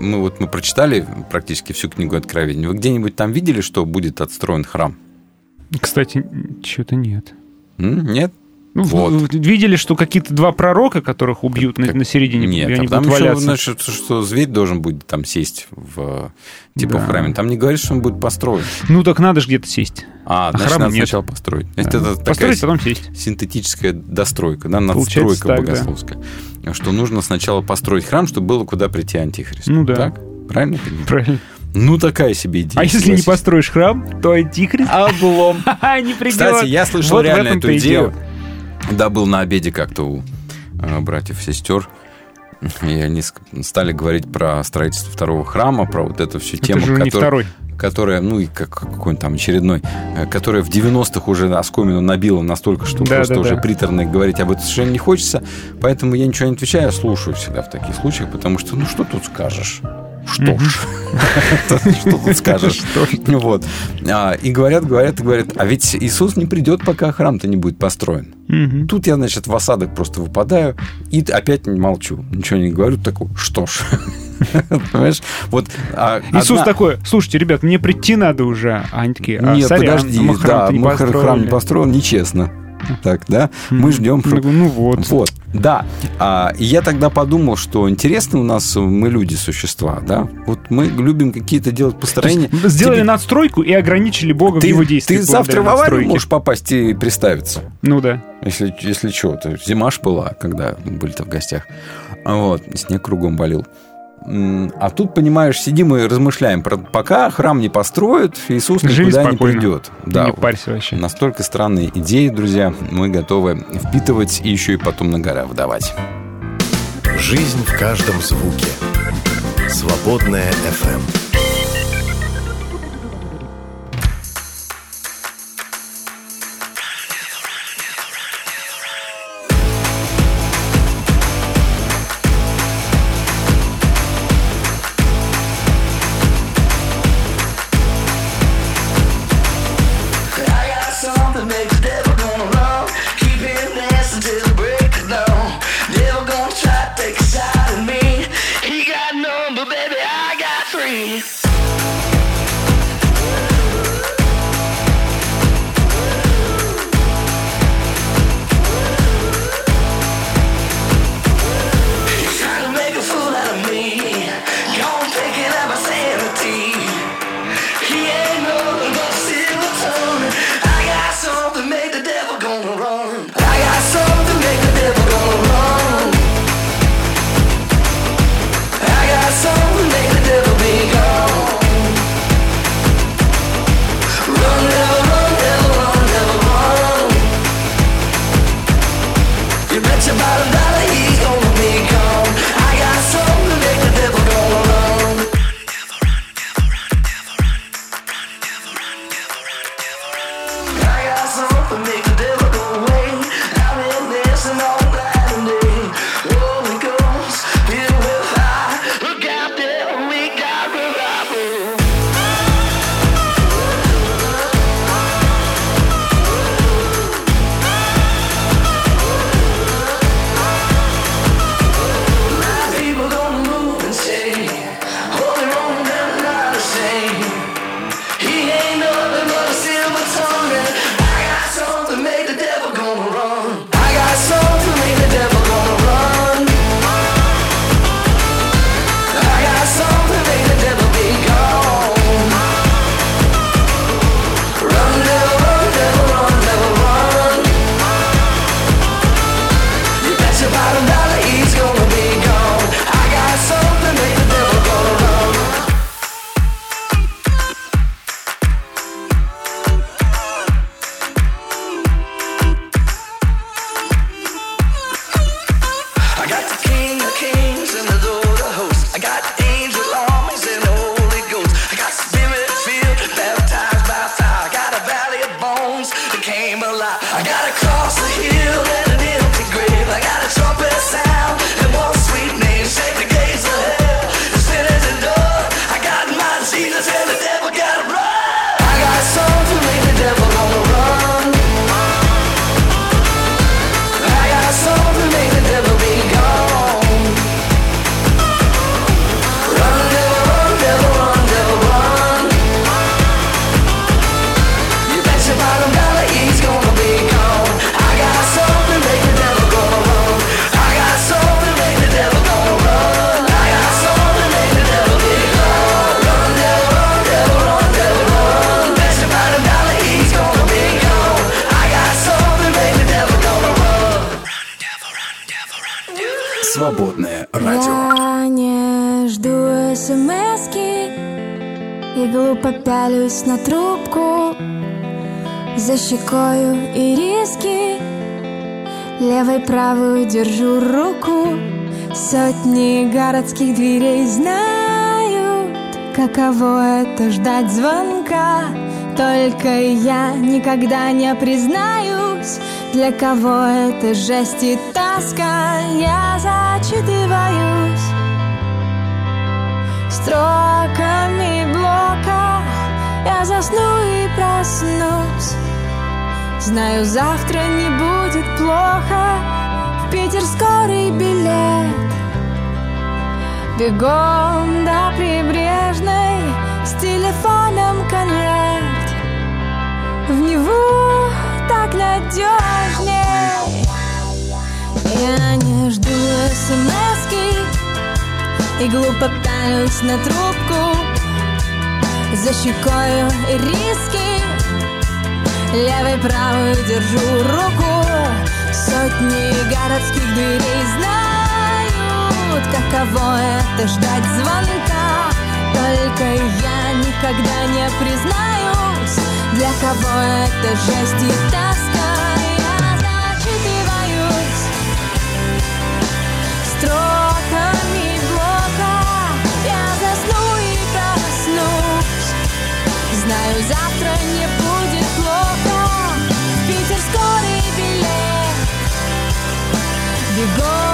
Мы вот мы прочитали практически всю книгу Откровения. Вы где-нибудь там видели, что будет отстроен храм? Кстати, что-то нет. Нет? Ну, Вот. Видели, что какие-то два пророка, которых убьют на, Как- на середине, Нет, и а они там будут еще, значит, что зверь должен будет там сесть в типа Да. в храме. Там не говорит, что он будет построен. Ну так надо же где-то сесть. А, А значит, храма надо нет. сначала построить. Да. Это, такая Построить, потом сесть. синтетическая достройка, да, надстройка так, да. богословская. Что нужно сначала построить храм, чтобы было куда прийти антихрист. Ну да. Так? Правильно? Правильно. Ну, такая себе идея. А если не согласись. построишь храм, то антихрист Облом. (laughs) не придет. Кстати, я слышал Вот реально эту идею. дело. Да, был на обеде как-то у э, братьев сестер. И они стали говорить про строительство второго храма, про вот эту всю Это тему, не которая- второй. которая, ну и как какой-нибудь там очередной, э, которая в 90-х уже оскомину набила настолько, что Да, просто да, уже да. приторно говорить об этом совершенно не хочется. Поэтому я ничего не отвечаю, я слушаю всегда в таких случаях, потому что, ну что тут скажешь? Что ж, (laughs) что тут скажешь? (laughs) Вот. А, И говорят, говорят, и говорят, а ведь Иисус не придет, пока храм-то не будет построен. Тут я, значит, в осадок просто выпадаю и опять не молчу. Ничего не говорю, такой, что ж. (laughs) Понимаешь? Вот, а Иисус одна- такой, слушайте, ребят, мне прийти надо уже. А они такие, а, Нет, сорян, подожди, мы храм да, мы хр- храм не построили». построил, нечестно так, да? Мы ждем. Ну вот. Вот, да. А, я тогда подумал, что интересно у нас, мы люди существа, да? Вот мы любим какие-то делать построения. Сделали Тебе... надстройку и ограничили Бога ты, в его действии. Ты завтра в аварию можешь попасть и приставиться. Ну да. Если, если что, то зима ж была, когда были-то в гостях. Вот, снег кругом болел. А тут, понимаешь, сидим и размышляем. Пока храм не построят, Иисус Жили никуда спокойно. не придет. Да, не парься вообще. Настолько странные идеи, друзья, мы готовы впитывать и еще и потом на гора выдавать. Жизнь в каждом звуке. Свободная FM. пялюсь на трубку За щекою и риски. Левой правую держу руку Сотни городских дверей знают Каково это ждать звонка. Только я никогда не признаюсь Для кого это жесть и тоска. Я зачитываюсь Строками блока. Я засну и проснусь. Знаю, завтра не будет плохо. В Питер скорый билет. Бегом до прибрежной С телефоном конверт. В него так надежнее. Я не жду смс и глупо пытаюсь на трубку за щекою риски. Левой правую держу руку. Сотни городских дверей знают Каково это ждать звонка. Только я никогда не признаюсь Для кого это жесть и так Бегом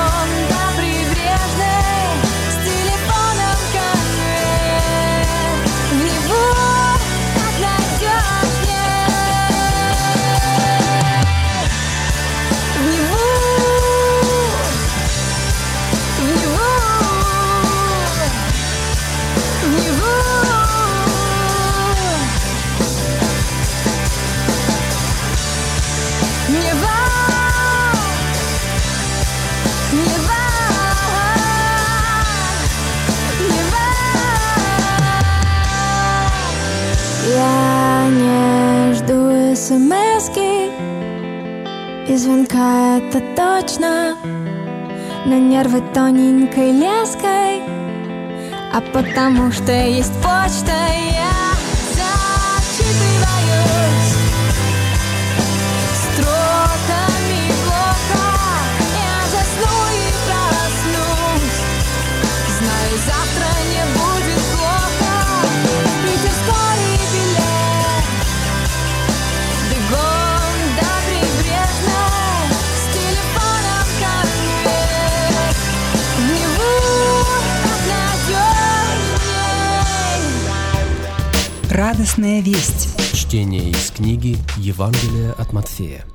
смски. И звонка это точно. На нервы тоненькой леской. А потому что есть почта Радостная весть. Чтение из книги Евангелия от Матфея.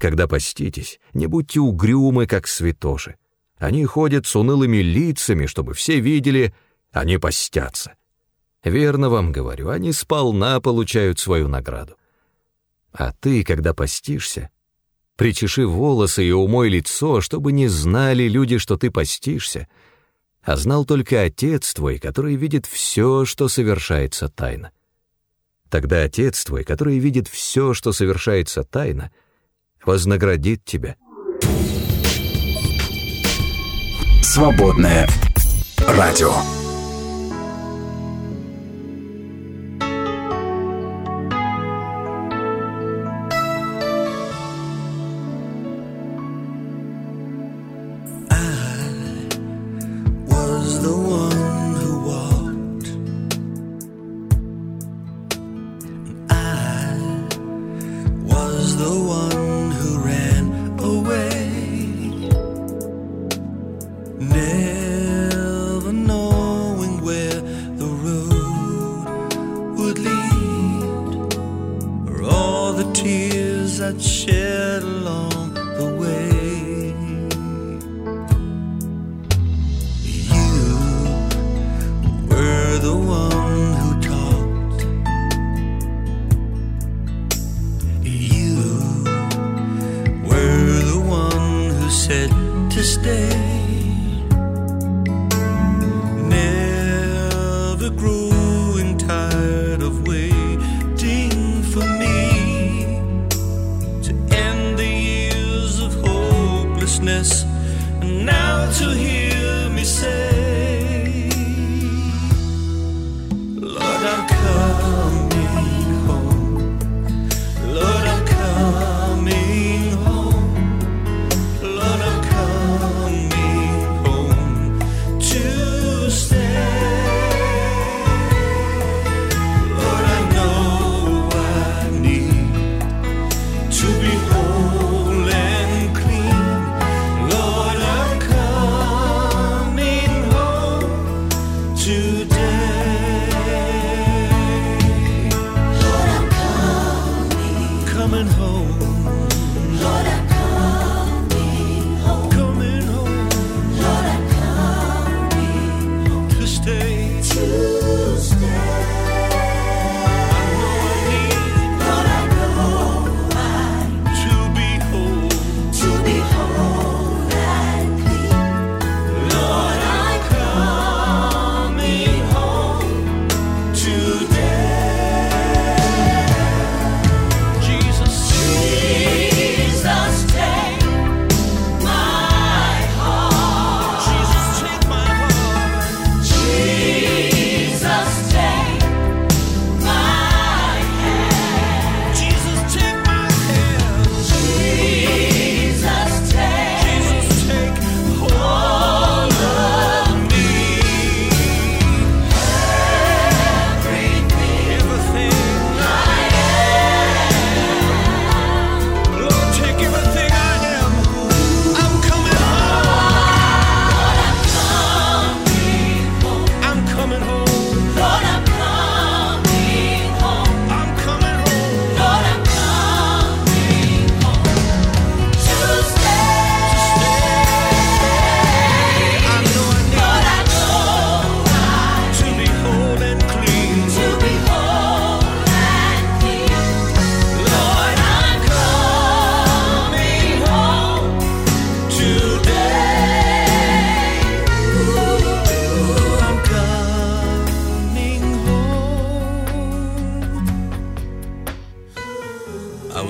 Когда поститесь, не будьте угрюмы, как святоши. Они ходят с унылыми лицами, чтобы все видели, они постятся. Верно вам говорю, они сполна получают свою награду. А ты, когда постишься, причеши волосы и умой лицо, чтобы не знали люди, что ты постишься, а знал только Отец твой, который видит все, что совершается тайно. Тогда Отец твой, который видит все, что совершается тайно, вознаградит тебя. Свободное радио.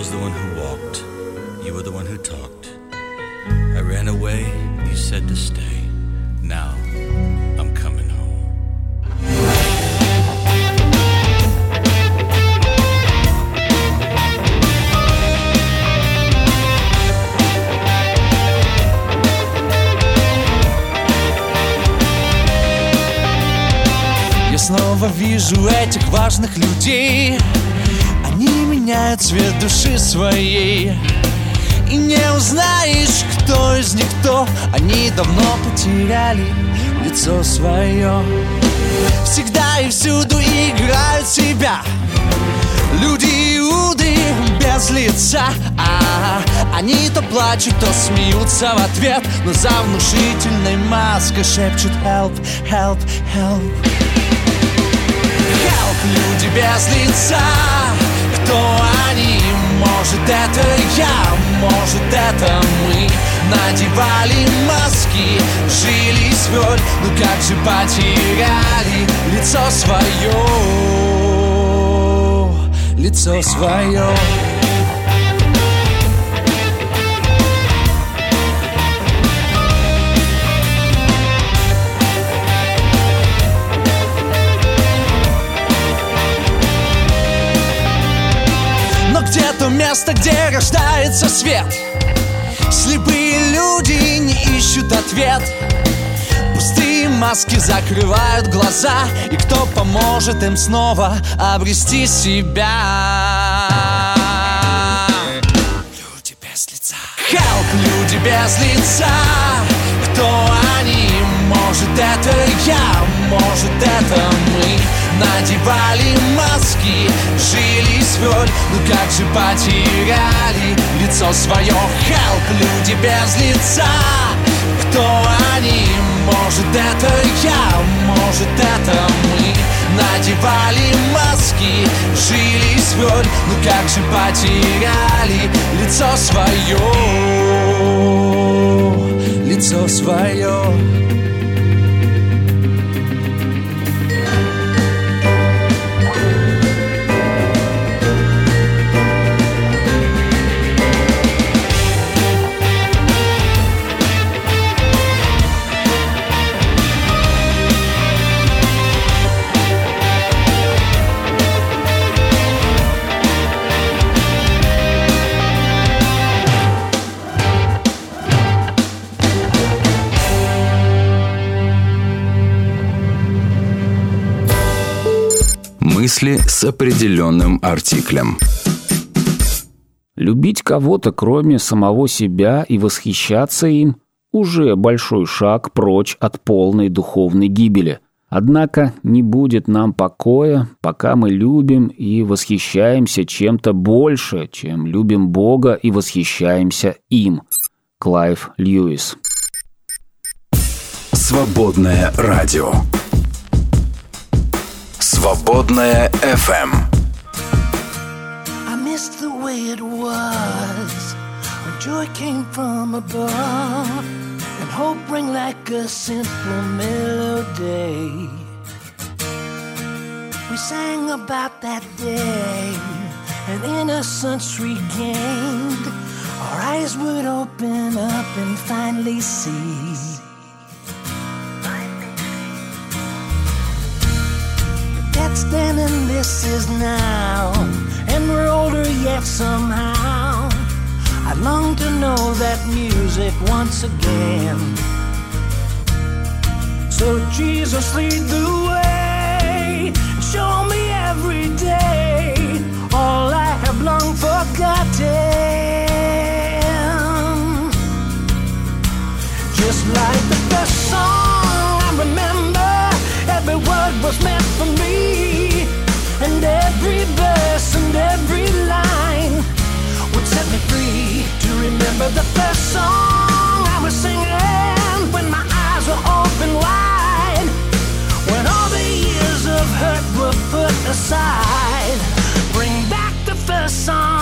Was the one who walked, you were the one who talked. I ran away, you said to stay. Now, I'm coming home. Я снова вижу этих важных людей меняют цвет души своей. И не узнаешь, кто из них кто. Они давно потеряли лицо свое. Всегда и всюду играют себя. Люди Иуды без лица. А Они то плачут, то смеются в ответ. Но за внушительной маской шепчут Help, help, help Help, люди без лица. Кто они? Может это я, может это мы. Надевали маски, жили свёль Ну как же потеряли лицо свое Лицо свое место, где рождается свет? Слепые люди не ищут ответ Пустые маски закрывают глаза И кто поможет им снова обрести себя? Люди без лица Help, люди без лица Кто они? Может это я, может это мы Надевали маски, жили свёль Ну как же потеряли лицо свое Help, люди без лица. Кто они? Может это я, может это мы Надевали маски, жили свёль Ну как же потеряли лицо свое Лицо свое Мысли с определенным артиклем. Любить кого-то, кроме самого себя, и восхищаться им – уже большой шаг прочь от полной духовной гибели. Однако не будет нам покоя, пока мы любим и восхищаемся чем-то больше, чем любим Бога и восхищаемся им. Клайв Льюис. Свободное радио. Свободное FM. I miss the way it was when joy came from above and hope rang like a simple melody. We sang about that day and innocence regained. Our eyes would open up and finally see. And this is now, and we're older yet somehow. I long to know that music once again. So Jesus, lead the way, show me every day all I have long forgotten. Just like the first song I remember, every word was meant every verse and every line would set me free to remember the first song I was singing when my eyes were open wide, when all the years of hurt were put aside. Bring back the first song.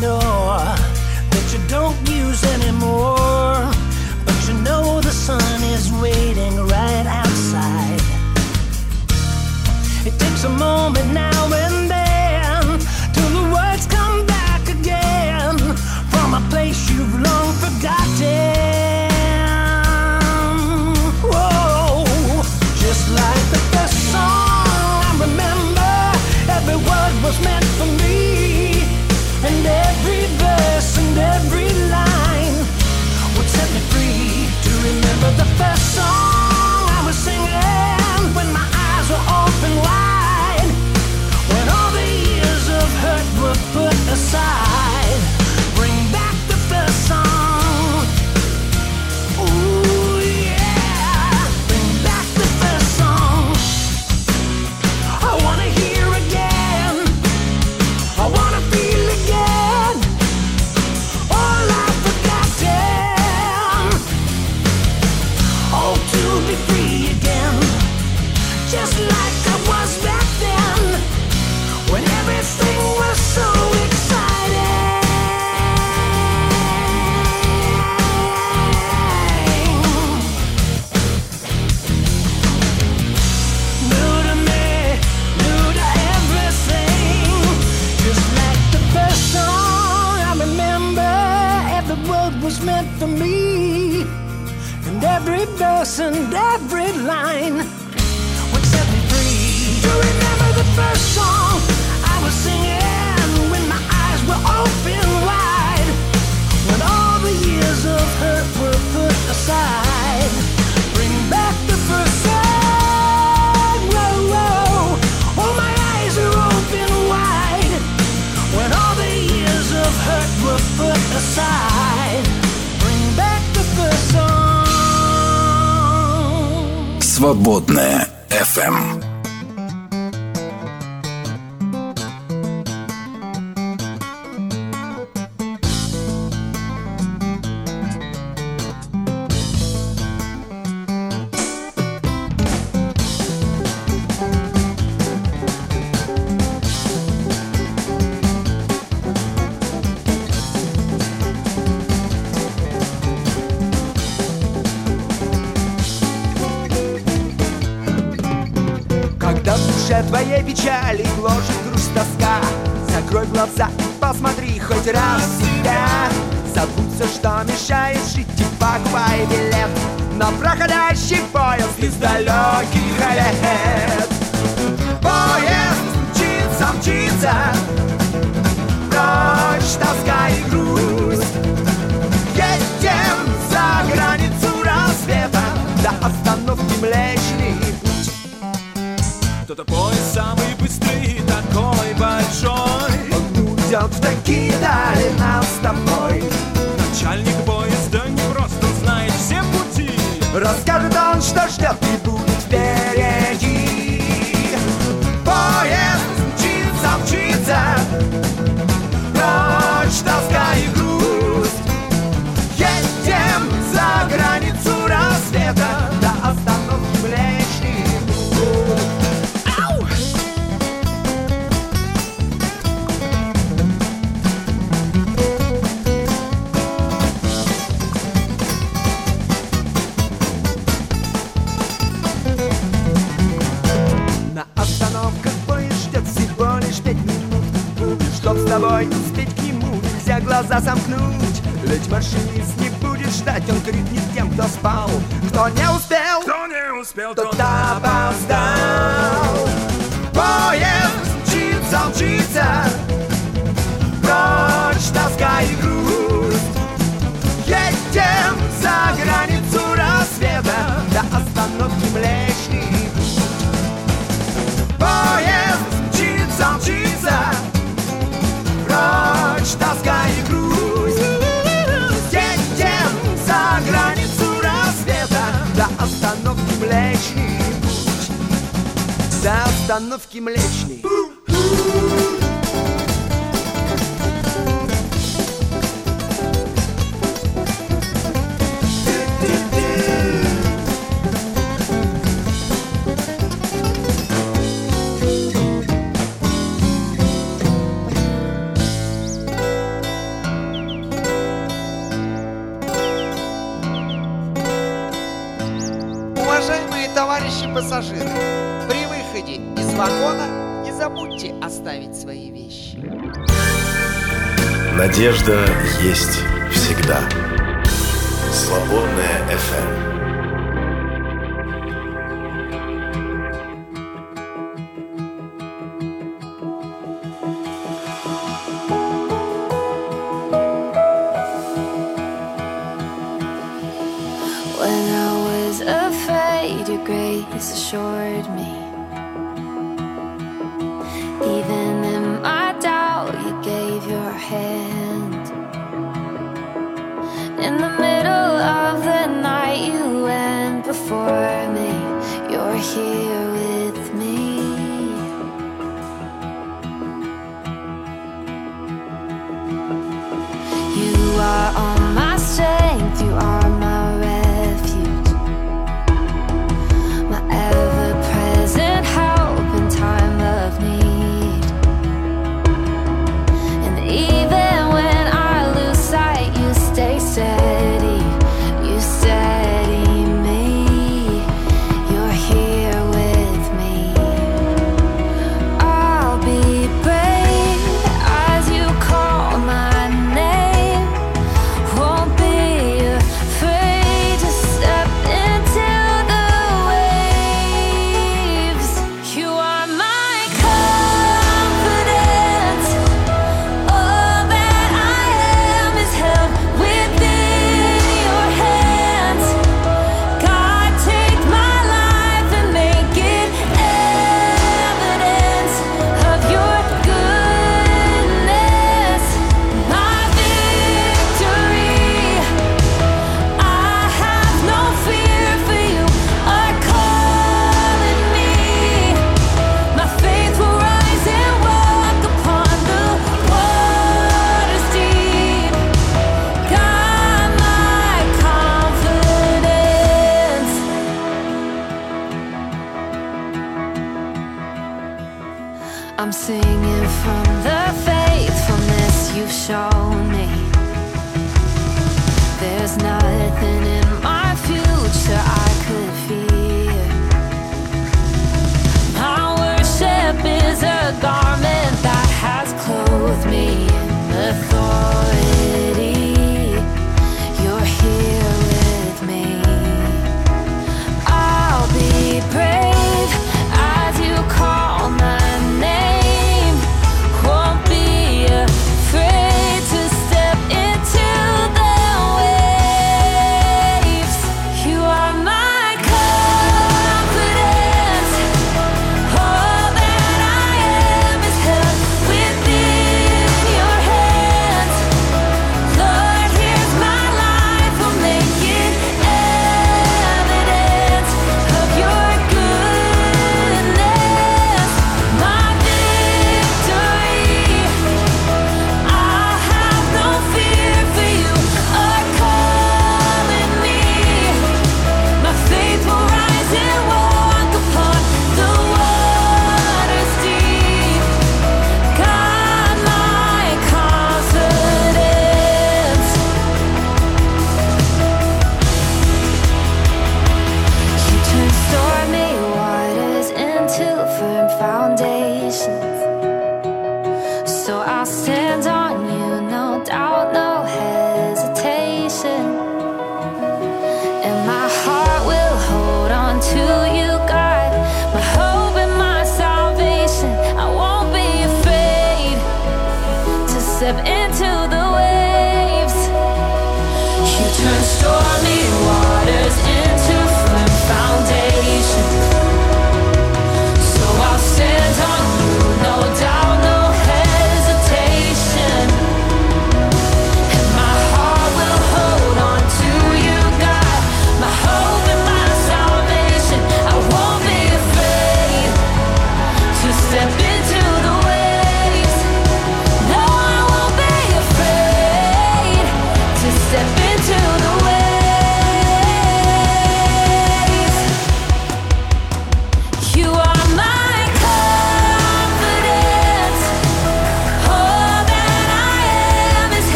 door that you don't use anymore. But you know the sun is waiting right outside. It takes a moment now and remember the first song. Свободная FM. глаза посмотри хоть раз себя. Забудь все, что мешает жить и покупай билет На проходящий поезд из далеких лет Поезд мчится, мчится Прочь тоска и грусть. Едем за границу рассвета До остановки млечь вперед дали нас с тобой. Начальник поезда не просто знает все пути. Расскажет он, что ждет тебя. mlecznej. Надежда есть всегда. in the middle of the night you went before me. You're here.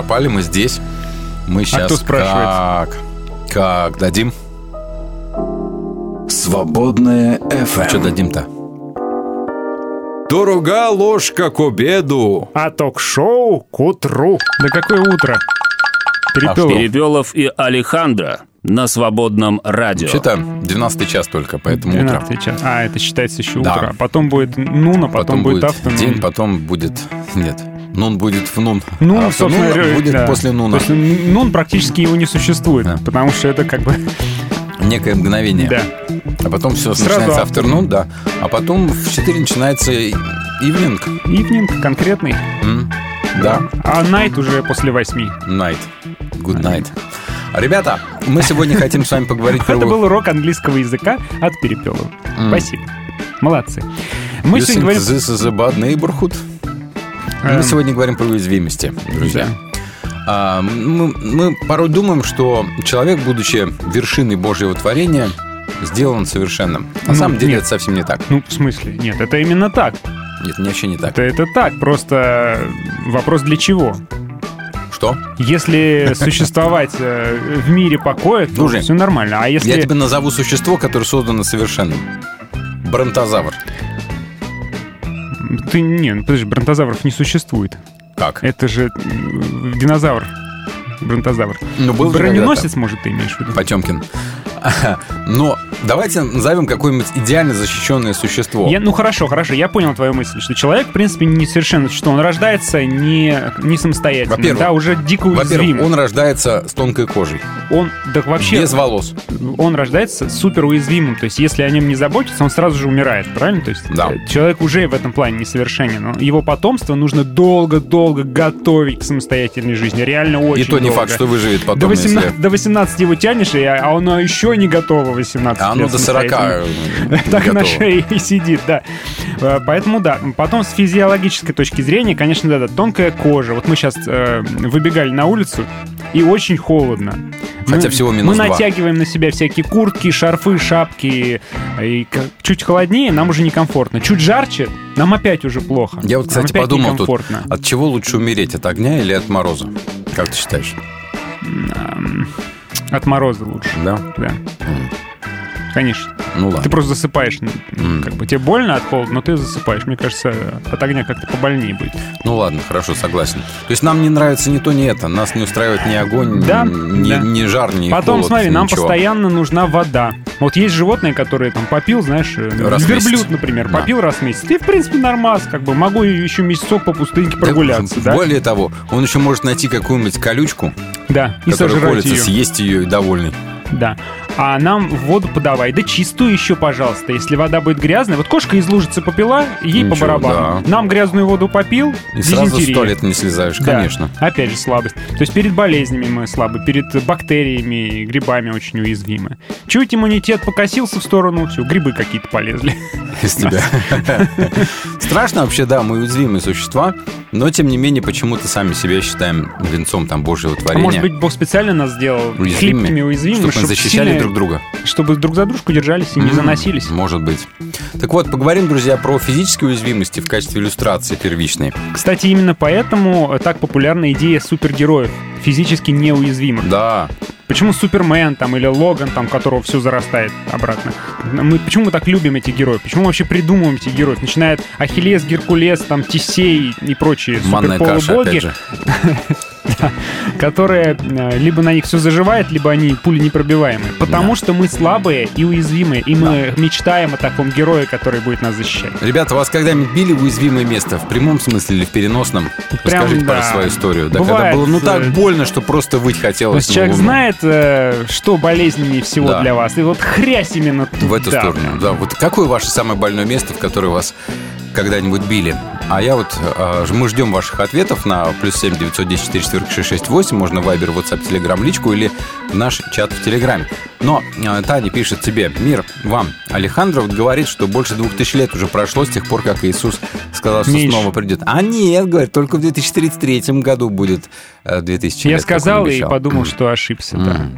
Пропали, мы здесь. Мы сейчас А кто спрашивает? как? Как дадим? Свободная FM. Что дадим-то? Дорога ложка к обеду. А ток-шоу к утру. Да какое утро? Перепелов. Перепелов и Алехандро на свободном радио. Вообще-то 12 час только, поэтому утро. 12 час. А, это считается еще Да. утро. А потом будет нуна, потом, Потом будет будет автонун. день, потом будет... Нет, нун будет в нун. Нун, а собственно, автонун говоря, будет да. после нуна. То есть нун практически его не существует, потому что это как бы... Некое мгновение. Да. А потом все Сразу начинается автор. afternoon, да. А потом в 4 начинается ивнинг. Ивнинг конкретный. Да. А найт уже после восьми. Night. Good night. Ребята, мы сегодня хотим с вами поговорить про... Это был урок английского языка от Перепелова. Спасибо. Молодцы. Мы сегодня говорим... this is a bad neighborhood? Мы Эм. сегодня говорим про уязвимости, друзья. А, мы, мы порой думаем, что человек, будучи вершиной Божьего творения, сделан совершенным. На Ну, самом деле нет. это совсем не так. Ну, в смысле? Нет, это именно так. Нет, вообще не так. Это, это так, просто вопрос для чего? Что? Если (laughs) существовать э, в мире покоя, то все нормально. А если... Я тебе назову существо, которое создано совершенным. Бронтозавр. Ты, не, ну, подожди, бронтозавров не существует. Как? Это же динозавр. Бронтозавр. Ну, был Броненосец, может, ты имеешь в виду? Потемкин. (laughs) Но давайте назовем какое-нибудь идеально защищенное существо. Я, ну хорошо, хорошо, я понял твою мысль, что человек, в принципе, не совершенно существо. Он рождается не, не самостоятельно, Во-первых, да, уже дико Во-первых, уязвим. он рождается с тонкой кожей. Он, да вообще... Без волос. Он рождается супер уязвимым, то есть если о нем не заботиться, он сразу же умирает, правильно? То есть Да. э, человек уже в этом плане несовершенен. но Его потомство нужно долго-долго готовить к самостоятельной жизни, реально очень И то не долго. факт, что выживет потом, До 18, если- до 18 его тянешь, а оно еще не готово 18 А оно лет до 40 самостоятельно. не (laughs) Так на шее и сидит, да. Э, Поэтому да. Потом с физиологической точки зрения, конечно, да, да, тонкая кожа. Вот мы сейчас выбегали на улицу, и очень холодно. Хотя Мы- всего минус Мы два. натягиваем на себя всякие куртки, шарфы, шапки. И как- чуть холоднее, нам уже некомфортно. Чуть жарче, нам опять уже плохо. Я вот, кстати, подумал тут, от чего лучше умереть, от огня или от мороза? Как ты считаешь? От мороза лучше. Да? Да. Конечно. Ну ладно. Ты просто засыпаешь. ну, Как бы тебе больно от холода, но ты засыпаешь. Мне кажется, от огня как-то побольнее будет. Ну ладно, хорошо, согласен. То есть нам не нравится ни то, ни это. Нас не устраивает ни огонь, Да, ни, да. ни жар, ни Потом, холод, смотри, нам ничего. постоянно нужна вода. Вот есть животные, которые там попил, знаешь, э, Раз верблюд, месяц. например, Да. попил раз в месяц. И, в принципе, нормас, как бы могу еще месяцок по пустыньке Да, прогуляться, да? Более того, он еще может найти какую-нибудь колючку, Да, и которая сожрать колется, ее. съесть ее и довольный. Да. А нам воду подавай. Да чистую еще, пожалуйста. Если вода будет грязная. Вот кошка из лужицы попила, ей по Ничего, барабану. да. Нам грязную воду попил, И сразу с туалета не слезаешь, Да. конечно. Опять же слабость. То есть перед болезнями мы слабы, перед бактериями, грибами очень уязвимы. Чуть иммунитет покосился в сторону, все, грибы какие-то полезли. Из тебя. Страшно вообще, да, мы уязвимые существа, но тем не менее почему-то сами себя считаем венцом там Божьего А творения. может быть, Бог специально нас сделал Уязвимыми, хлипкими, уязвимыми, чтобы мы защищали друг друга. Чтобы друг за дружку держались и не заносились. Может быть. Так вот, поговорим, друзья, про физические уязвимости в качестве иллюстрации первичной. Кстати, именно поэтому э, так популярна идея супергероев, физически неуязвимых. Да. Почему Супермен там или Логан, там, которого все зарастает обратно? Мы, почему мы так любим этих героев? Почему мы вообще придумываем этих героев? Начинает Ахиллес, Геркулес, там, Тесей и прочие Манная каша, суперполубоги, опять же. (laughs) да, (laughs) которые э, либо на них все заживает, либо они пули непробиваемые. Потому что мы слабые и уязвимые, и мы мечтаем о таком герое, который будет нас защищать. Ребята, вас когда-нибудь били в уязвимое место? В прямом смысле или в переносном? Прям, Расскажите да. про свою историю. Да, когда Бывает, было ну так э, больно, что просто выть хотелось. То есть человек на Луну. знает, э, что болезненнее всего Да. для вас, и вот хрясь именно туда. В эту сторону, да. Вот какое ваше самое больное место, в которое вас когда-нибудь били? А я вот, ж- мы ждем ваших ответов на плюс 7 910 44 668, можно Вайбер, WhatsApp, Telegram, личку или наш чат в Телеграме. Но э, Таня пишет тебе, мир вам. Алехандров говорит, что больше двух тысяч лет уже прошло с тех пор, как Иисус сказал, что Меньше. снова придет. А нет, говорит, только в 2033 году будет э, 2000 Я лет, сказал и подумал, что ошибся, да.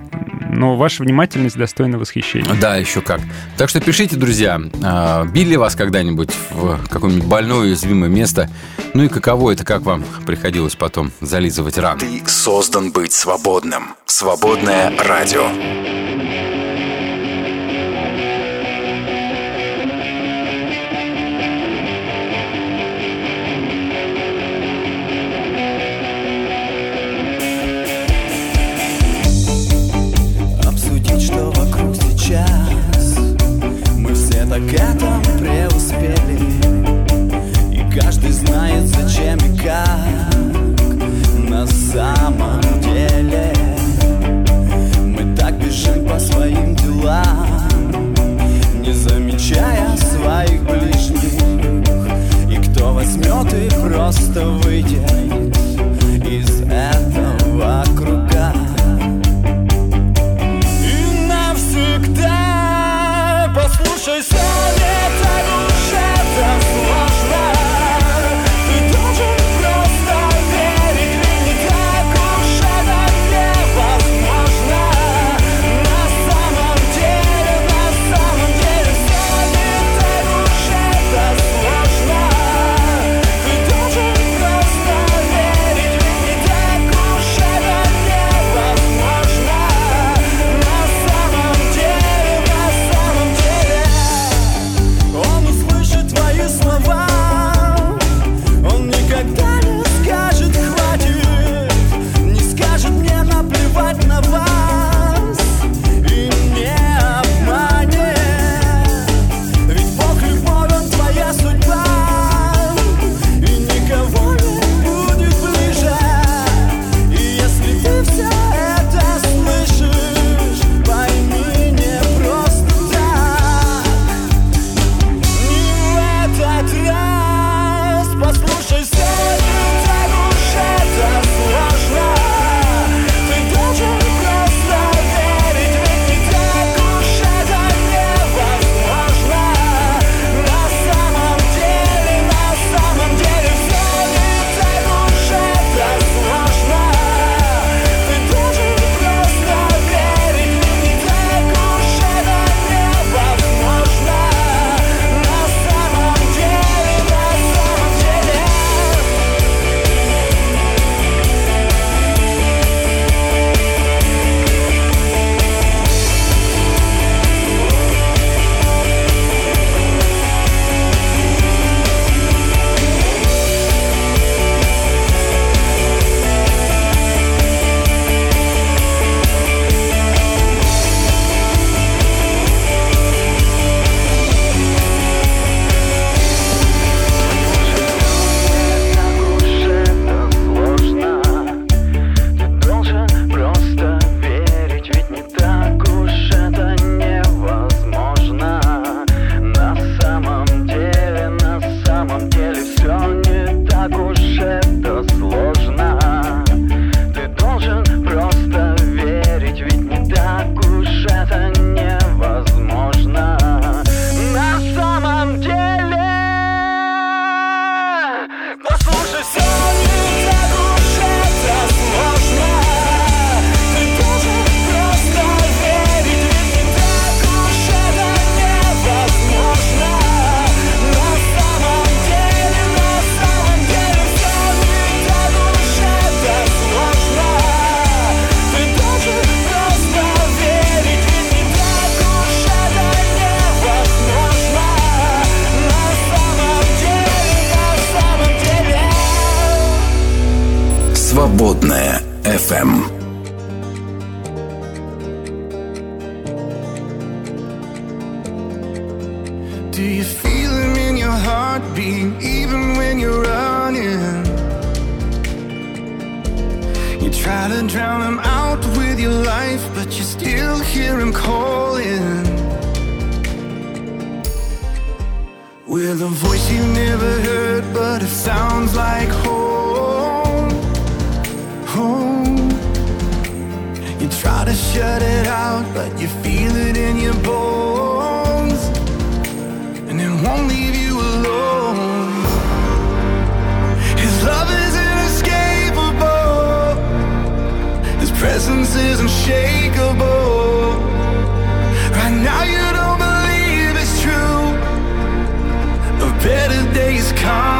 Но ваша внимательность достойна восхищения. Да, еще как. Так что пишите, друзья, э, били вас когда-нибудь в какое-нибудь больное, уязвимое место? Ну и каково это, как вам приходилось потом зализывать раны? Ты создан быть свободным. Свободное радио. to shut it out, but you feel it in your bones, and it won't leave you alone. His love is inescapable, His presence is unshakable. Right now, you don't believe it's true. A better day is coming.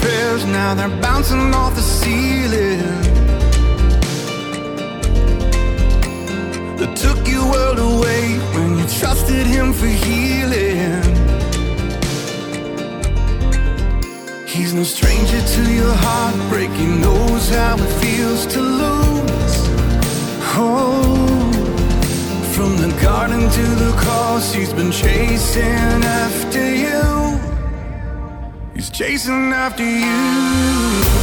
Да. now they're bouncing off the ceiling. That took your world away when you trusted him for healing. He's no stranger to your heartbreak, he knows how it feels to lose. Oh, from the garden to the cross, he's been chasing after you. Chasing after you.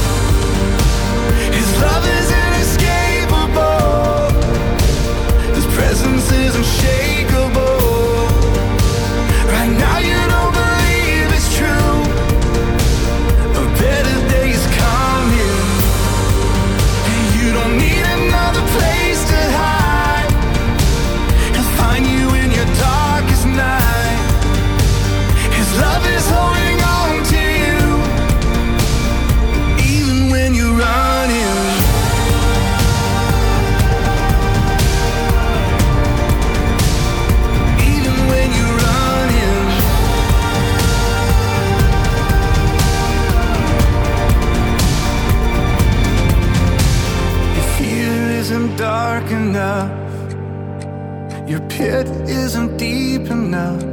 Enough. Your pit isn't deep enough.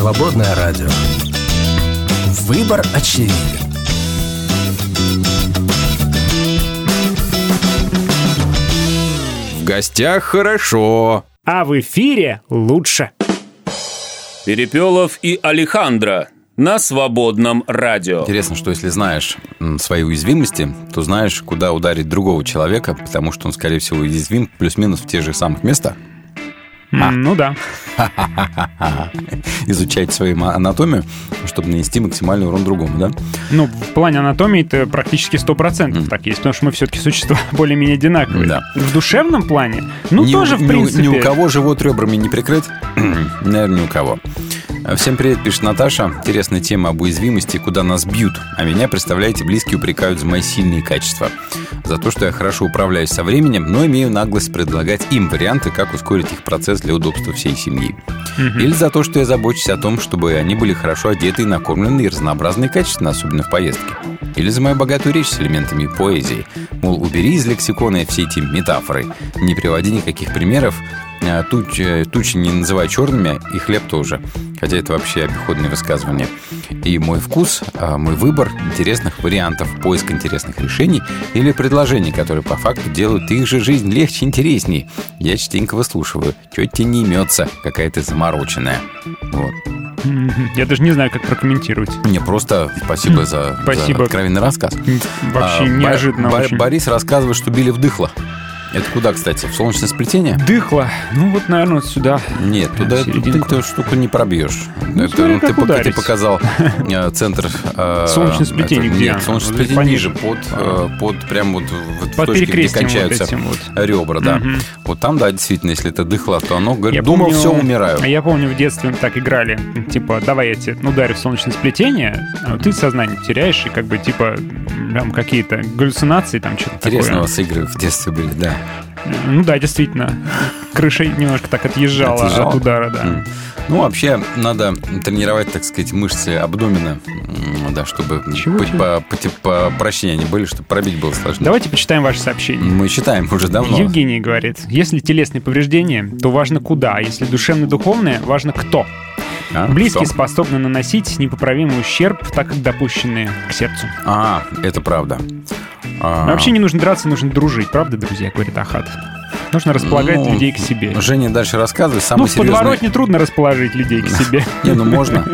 Свободное радио. Выбор очевиден. В гостях хорошо. А в эфире лучше. Перепелов и Алехандро на свободном радио. Интересно, что если знаешь свои уязвимости, то знаешь, куда ударить другого человека, потому что он, скорее всего, уязвим плюс-минус в тех же самых местах. Ну да. (laughs) Изучать свою ма- анатомию, чтобы нанести максимальный урон другому, да? Ну, в плане анатомии это практически 100% так есть, потому что мы все-таки существа (laughs) более-менее одинаковые. Да. В душевном плане, ну, Ни тоже, в ни принципе. Ни у кого живот ребрами не прикрыт? (clears throat) Наверное, ни у кого. Всем привет, пишет Наташа. Интересная тема об уязвимости, куда нас бьют. А меня, представляете, близкие упрекают за мои сильные качества. За то, что я хорошо управляюсь со временем, но имею наглость предлагать им варианты, как ускорить их процесс для удобства всей семьи. Или за то, что я забочусь о том, чтобы они были хорошо одеты и накормлены и разнообразны и качественно, особенно в поездке. Или за мою богатую речь с элементами поэзии. Мол, убери из лексикона все эти метафоры, не приводи никаких примеров, а, туч, э, тучи не называй черными, и хлеб тоже. Хотя это вообще обиходное высказывание. И мой вкус, а, мой выбор интересных вариантов, поиск интересных решений или предложений, которые по факту делают их же жизнь легче, интересней. Я частенько выслушиваю. Тебе не имется, какая ты замороченная. Вот. (laughs) Я даже не знаю, как прокомментировать. Мне просто спасибо за, за Спасибо. откровенный рассказ. Вообще А, неожиданно Бо- очень. Борис рассказывает, что били вдыхло. Это куда, кстати? В солнечное сплетение? Дыхло. Ну вот, наверное, вот сюда. Нет, Прям туда в ты эту штуку не пробьешь. Ну, это, смотря ты, пока- ты ударить. показал э, центр... э, Солнечное сплетение это- где Нет, солнечное Вот сплетение ниже, под, э, под прям вот в, в Под точке, где вот кончаются этим вот. ребра, да. Мгм. Вот там, да, действительно, если это дыхло, то оно говорит, Я думал, помню- все, умираю. А я помню, в детстве так играли. Типа, давай я тебе ударю в солнечное сплетение, а ты сознание теряешь, и как бы, типа, там какие-то галлюцинации, там что-то Интересно, у такое. вас игры в детстве были, да. Ну да, действительно. Крыша немножко так отъезжала, Отъезжала? от удара, да. М. Ну, вообще, надо тренировать, так сказать, мышцы абдомена, м, да, чтобы Чего, по, чего? по, по, по прощения они были, чтобы пробить было сложнее. Давайте почитаем ваше сообщение. Мы читаем уже давно. Евгений говорит, если телесные повреждения, то важно куда, а если душевно-духовные, важно кто. А, Близкие кто? способны наносить непоправимый ущерб, так как допущенные к сердцу. А, это правда. А, Но вообще не нужно драться, нужно дружить, правда, друзья, говорит Ахат. Нужно располагать ну, людей к себе. Женя дальше рассказывает. ну, Самый в серьезный... подворотне трудно расположить людей к себе. (laughs) Не, ну можно.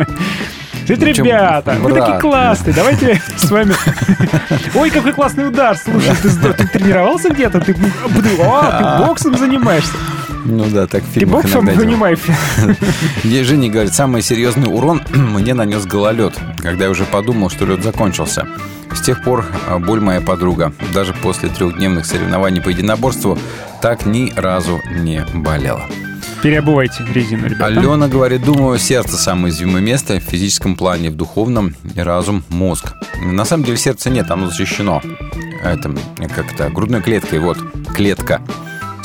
Говорит, Ну, ребята, вы такие классные, (laughs) давайте с вами... (laughs) Ой, какой классный удар, слушай, ты, тренировался где-то? Ты боксом занимаешься? Ну да, так в Ты фильмах иногда делают. понимаешь. Мне (laughs) Женя говорит, самый серьезный урон (clears throat) мне нанес гололед, когда я уже подумал, что лед закончился. С тех пор а, боль моя подруга. Даже после трехдневных соревнований по единоборству так ни разу не болела. Переобувайте резину, ребята. Алена говорит, думаю, сердце самое уязвимое место в физическом плане, в духовном разум, мозг. На самом деле сердца нет, оно защищено. Это как-то грудной клеткой, вот, клетка.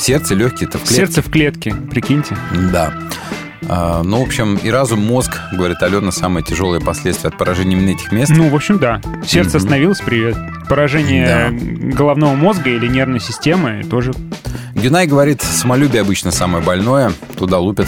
Сердце, легкие, это в клетке. Сердце в клетке, прикиньте. Да. А, ну, в общем, и разум, мозг, говорит Алена, самые тяжелые последствия от поражения именно этих мест. Ну, в общем, да. Сердце остановилось, привет. Поражение головного мозга или нервной системы тоже. Гюнай говорит, самолюбие обычно самое больное, туда лупят.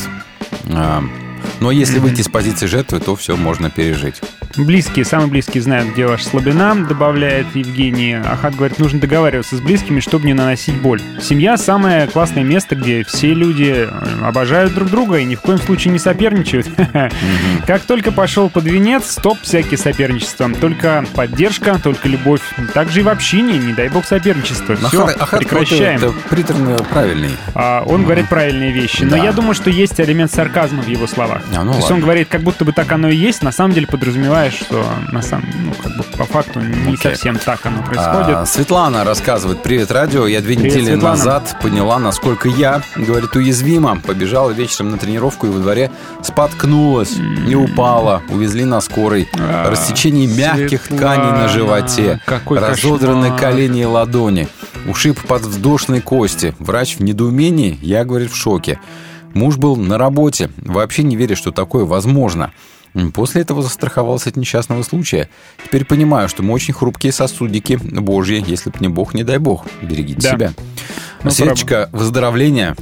Но если выйти с позиции жертвы, то все можно пережить. Близкие, самые близкие знают, где ваша слабина, добавляет Евгений. Ахат говорит, нужно договариваться с близкими, чтобы не наносить боль. Семья – самое классное место, где все люди э, обожают друг друга и ни в коем случае не соперничают. (laughs) Как только пошел под венец, стоп всякие соперничества. Только поддержка, только любовь. Также и в общине, не дай бог соперничество. Но Все, Ахат- прекращаем. какой-то приторно правильный. А, он говорит правильные вещи, но Да. я думаю, что есть элемент сарказма в его словах. А, ну То есть ладно. он говорит, как будто бы так оно и есть, на самом деле подразумеваешь, что на самом, ну, как бы по факту не совсем так оно происходит. А, Светлана рассказывает, привет, радио. Я две Привет, недели Светлана. назад поняла, насколько я, говорит, уязвима. Побежала вечером на тренировку и во дворе споткнулась и упала. Увезли на скорой. А, Рассечение мягких тканей на животе. какой разодранные кошмар. колени и ладони. Ушиб подвздошной кости. Врач в недоумении, я, говорит, в шоке. Муж был на работе, вообще не веря, что такое возможно. После этого застраховался от несчастного случая. Теперь понимаю, что мы очень хрупкие сосудики божьи, если б не бог, не дай бог. Берегите Да. себя. Ну, Светочка, выздоровления.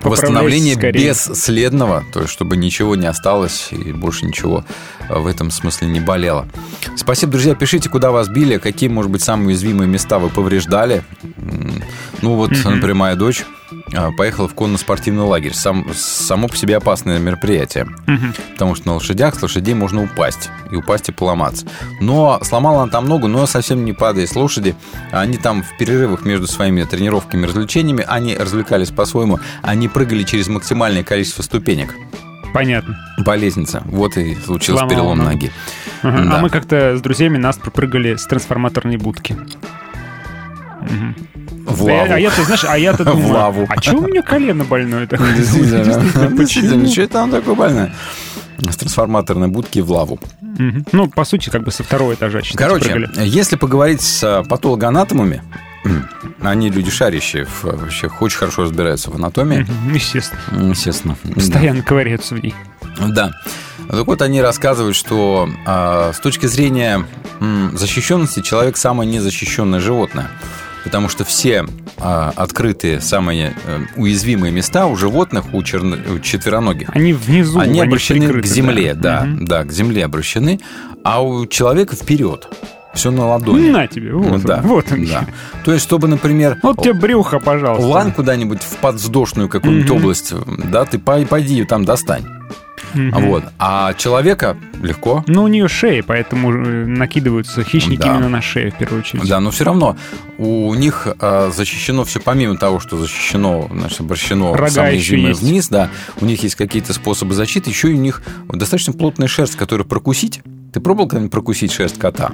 Поправляйся Восстановление скорее. бесследного, то есть чтобы ничего не осталось и больше ничего в этом смысле не болело. Спасибо, друзья. Пишите, куда вас били, какие, может быть, самые уязвимые места вы повреждали. Ну вот, Мгм. например, моя дочь а, поехала в конно-спортивный лагерь. Сам, само по себе опасное мероприятие. Мгм. Потому что на лошадях с лошадей можно упасть. И упасть и поломаться. Но сломала она там ногу, но совсем не падая с лошади. Они там в перерывах между своими тренировками и развлечениями, они развлекались по-своему. Они прыгали через максимальное количество ступенек Понятно. по лестнице. Вот и случился Сломала перелом ногу. ноги. Ага. Да. А мы как-то с друзьями нас пропрыгали с трансформаторной будки. Мгм. В лаву. А я-то, знаешь, а я-то В (laughs) думаю, лаву. а что у меня колено больное такое? (laughs) Действительно. Действительно, что это там такое больное? С трансформаторной будки в лаву. Мгм. Ну, по сути, как бы со второго этажа Короче, прыгали. если поговорить с а, патологоанатомами, они люди шарящие, вообще очень хорошо разбираются в анатомии. Естественно. Естественно. Постоянно ковыряются в ней. Да. Так вот, они рассказывают, что а, с точки зрения м, защищенности человек самое незащищенное животное. Потому что все а, открытые, самые э, уязвимые места у животных, у, черно- у четвероногих, Они внизу, они они обращены прикрыты, к земле, да. да, Мгм. да, к земле обращены, а у человека вперед. Все на ладони. На тебе, вот он, да, вот он. да. То есть, чтобы, например, Вот тебе брюхо, пожалуйста. лань куда-нибудь в подвздошную какую-нибудь Мгм. область, да, ты пой- пойди ее там достань. Мгм. Вот. А человека легко. Ну, у нее шея, поэтому э, накидываются хищники Да. именно на шею, в первую очередь. Да, но все равно у них а, защищено все, помимо того, что защищено, значит, обращено Рога есть. вниз, да, у них есть какие-то способы защиты, еще и у них достаточно плотная шерсть, которую прокусить. Ты пробовал когда-нибудь прокусить шерсть кота?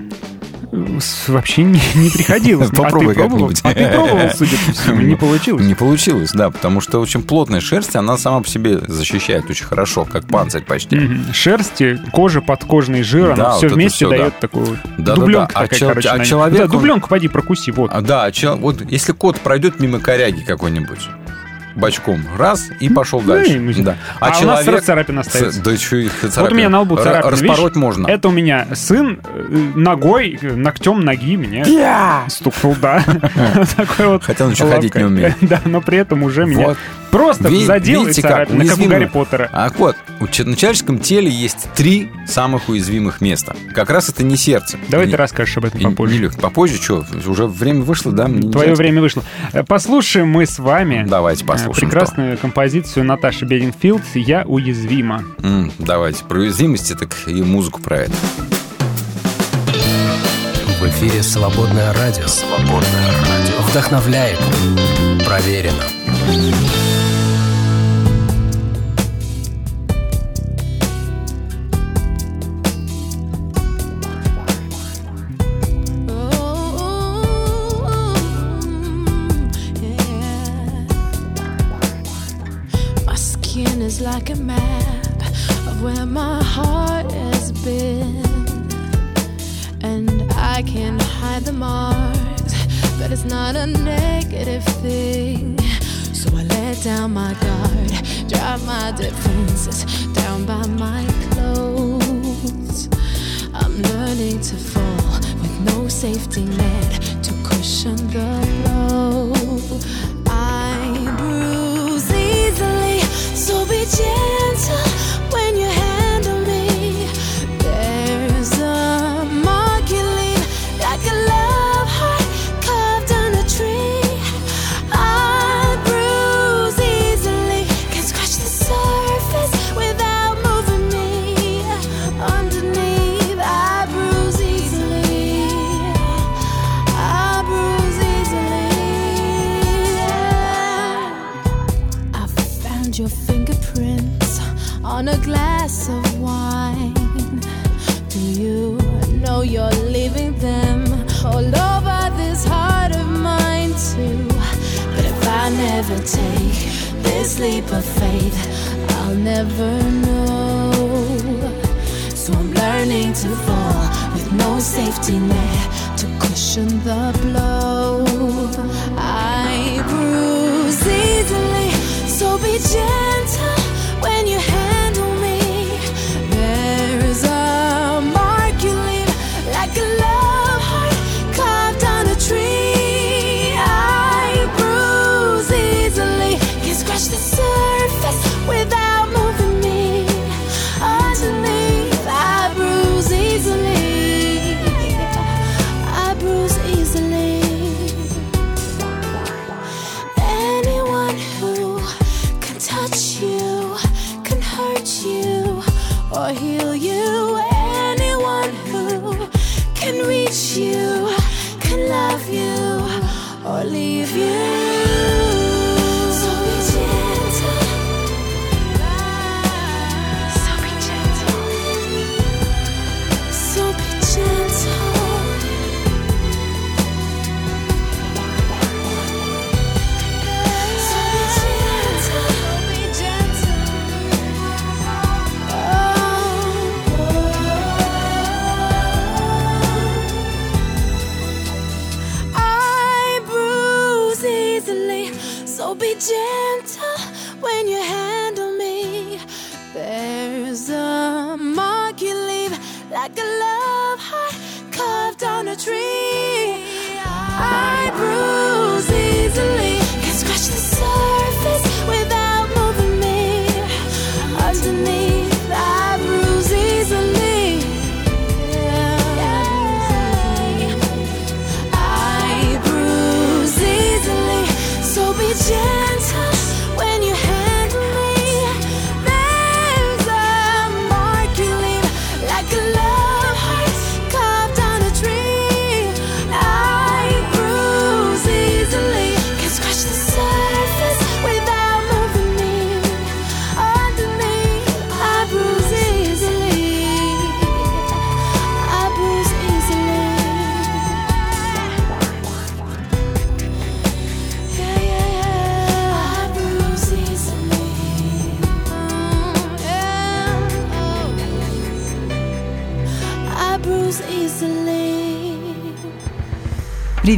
Вообще не, не приходилось. Попробуй а пробовал? как-нибудь. А ты пробовал, судя по всему, не получилось? Не получилось, да, потому что очень плотная шерсть, она сама по себе защищает очень хорошо, как панцирь почти. Мгм. Шерсть, кожа, подкожный жир, Да, оно вот все вместе дает да. такую вот Да-да-да. дубленка А такая, чел- короче. а нем. человек, Да, он- дубленку поди прокуси, вот. А, Да, чел- вот если кот пройдет мимо коряги какой-нибудь, бочком, раз, и пошел дальше. ему- Да. А у нас царапина остается. Да что их Вот у царапина? меня на лбу Ра- царапина, Распороть видишь? можно. Это у меня сын э, ногой, ногтем ноги меня стукнул, да. (laughs) Такой вот Хотя он еще ходить не умеет. (laughs) Да, но при этом уже меня. Просто Ви- задел и видите, как царапина, как у уязвимы. Гарри Поттера. А вот, у на человеческом теле есть три самых уязвимых места. Как раз это не сердце. Давай И ты расскажешь об этом и- попозже. лёг- Попозже что? Уже время вышло, да? Мне не Твое время вышло. Э, Послушаем мы с вами Давайте э, послушаем. прекрасную композицию Наташи Бединфилд «Я уязвима». что. М, Давайте. Про уязвимости, так и музыку про это. В эфире «Свободное радио». Свободное радио. Вдохновляет. Проверено.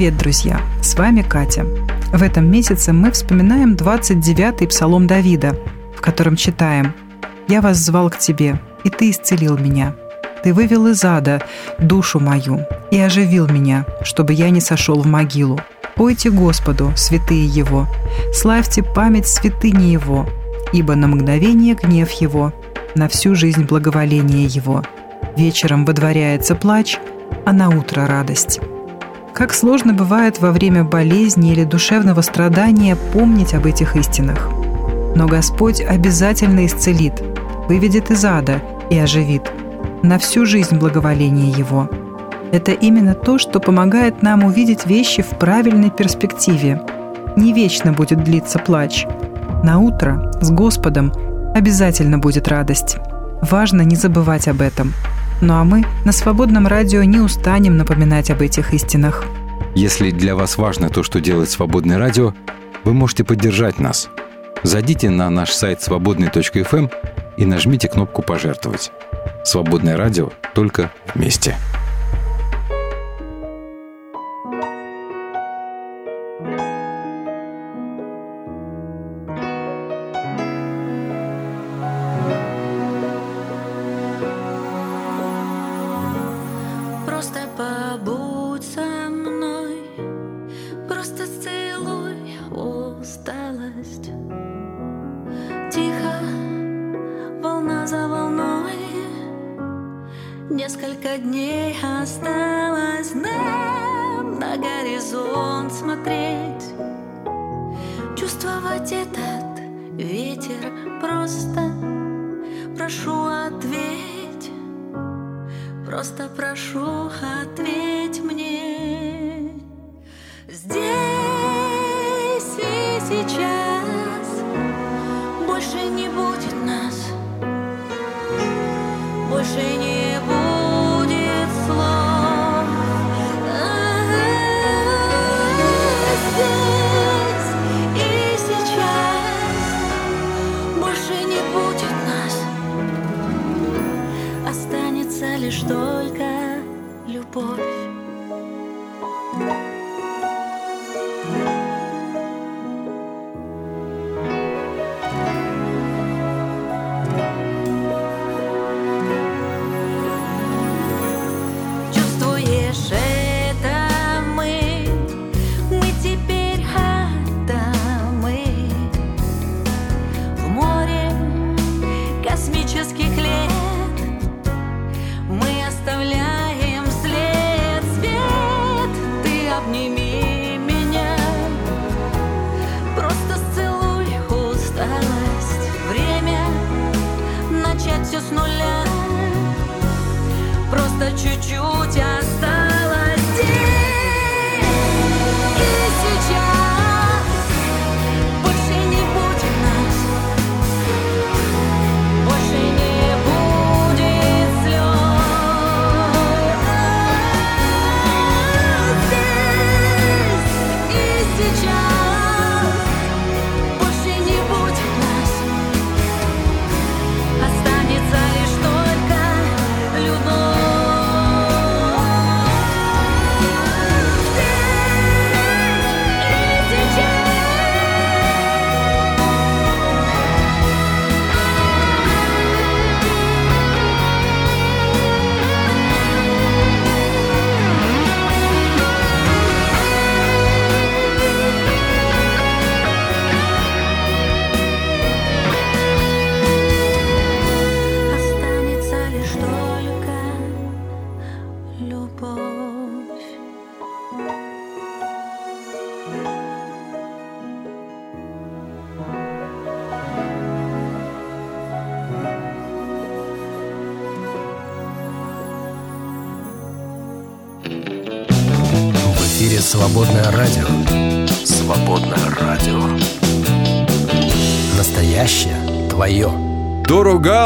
Привет, друзья! С вами Катя. В этом месяце мы вспоминаем 29-й псалом Давида, в котором читаем «Я вас звал к тебе, и ты исцелил меня. Ты вывел из ада душу мою и оживил меня, чтобы я не сошел в могилу. Пойте Господу, святые Его, славьте память святыни Его, ибо на мгновение гнев Его, на всю жизнь благоволение Его. Вечером водворяется плач, а на утро радость». Как сложно бывает во время болезни или душевного страдания помнить об этих истинах. Но Господь обязательно исцелит, выведет из ада и оживит. На всю жизнь благоволение Его. Это именно то, что помогает нам увидеть вещи в правильной перспективе. Не вечно будет длиться плач. На утро с Господом обязательно будет радость. Важно не забывать об этом. Ну а мы на свободном радио не устанем напоминать об этих истинах. Если для вас важно то, что делает «Свободное радио», вы можете поддержать нас. Зайдите на наш сайт свободный.фм и нажмите кнопку «Пожертвовать». Свободное радио только вместе.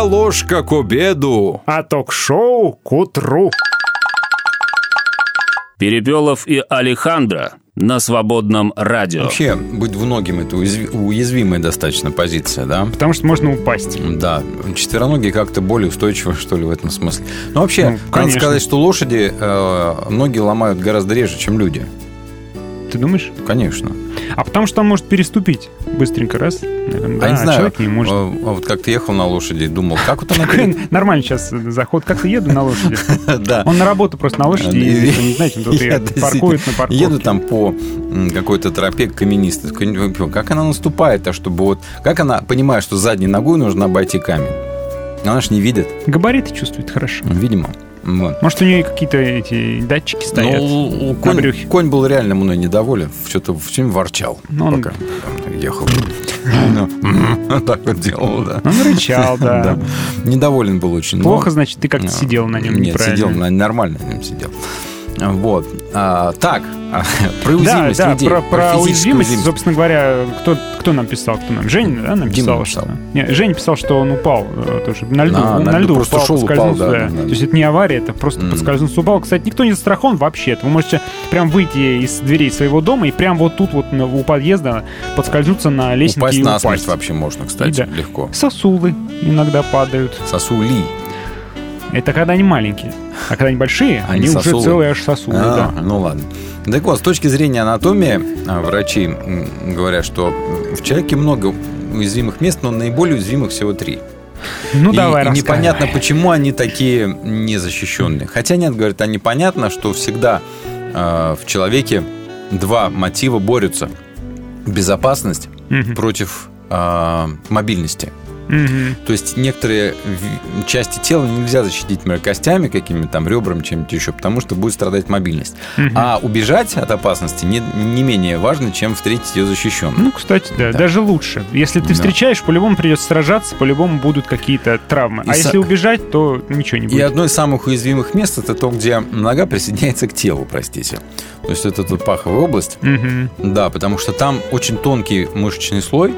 Ложка к обеду. А ток-шоу к утру. Перепелов и Алехандро на свободном радио. Вообще, быть двуногим – это уязви- уязвимая достаточно позиция, да? Потому что можно упасть. Да, четвероногие как-то более устойчивы, что ли, в этом смысле. Но вообще, Ну, надо конечно. сказать, что лошади э, ноги ломают гораздо реже, чем люди. Ты думаешь? Конечно. А потому что он может переступить быстренько раз. наверное, а да, не а знаю, человек не может. э, а вот как ты ехал на лошади и думал, как вот она... Перед- (laughs) Нормально сейчас заход. Как-то еду на лошади. (laughs) Да. Он на работу просто на лошади И- не знаете, тут (laughs) паркует на парковке. Еду там по какой-то тропе каменистой. Не Как она наступает, а чтобы вот... Как она понимает, что задней ногой нужно обойти камень? Она ж не видит, Габариты чувствует хорошо. видимо. Вот. Может, у нее какие-то эти датчики стоят Ну, на конь, брюхе. конь был реально мной недоволен. Что-то все время ворчал, Ну, он- пока там ехал. Ну, (laughs) Так вот делал, да. Он рычал, да. Недоволен был очень. но- Плохо, значит, ты как-то сидел на нем Нет, сидел, нормально на нем сидел. Вот. А, так, а, (laughs) про Да, уязвимость да, людей. про, про физическую уязвимость, собственно говоря, кто, кто нам писал, кто нам? Женя, да, нам писал, что... Не, Женя писал, что он упал э, тоже на льду, А, на, на льду льду просто упал, шел, упал, да, да. да, да. То есть это не авария, это просто М. поскользнулся, упал. Кстати, никто не застрахован вообще. Вы можете прям выйти из дверей своего дома и прям вот тут вот у подъезда подскользнуться на лестнике Упасть и упасть. вообще можно, кстати, И да. легко. Сосулы иногда падают. Сосули. Это когда они маленькие. А когда они большие, Они они, уже целые аж сосулы, А, да. Ну ладно. Так вот, с точки зрения анатомии, а, врачи говорят, что в человеке много уязвимых мест, но наиболее уязвимых всего три. Ну, и, давай, и непонятно, почему они такие незащищенные. Хотя нет, говорят, они понятно, что всегда э, в человеке два мотива борются. Безопасность Мгм. против э, мобильности. Мгм. То есть некоторые части тела нельзя защитить, например, костями какими-то там, ребрами, чем-нибудь еще, потому что будет страдать мобильность. Мгм. А убежать от опасности не, не менее важно, чем встретить ее защищенной. Ну, кстати, да, даже лучше. Если ты Да. встречаешь, по-любому придется сражаться, по-любому будут какие-то травмы. И а со- если убежать, то ничего не И будет. одно из самых уязвимых мест это то, где нога присоединяется к телу, простите. То есть это тут паховая область. Мгм. Да, потому что там очень тонкий мышечный слой,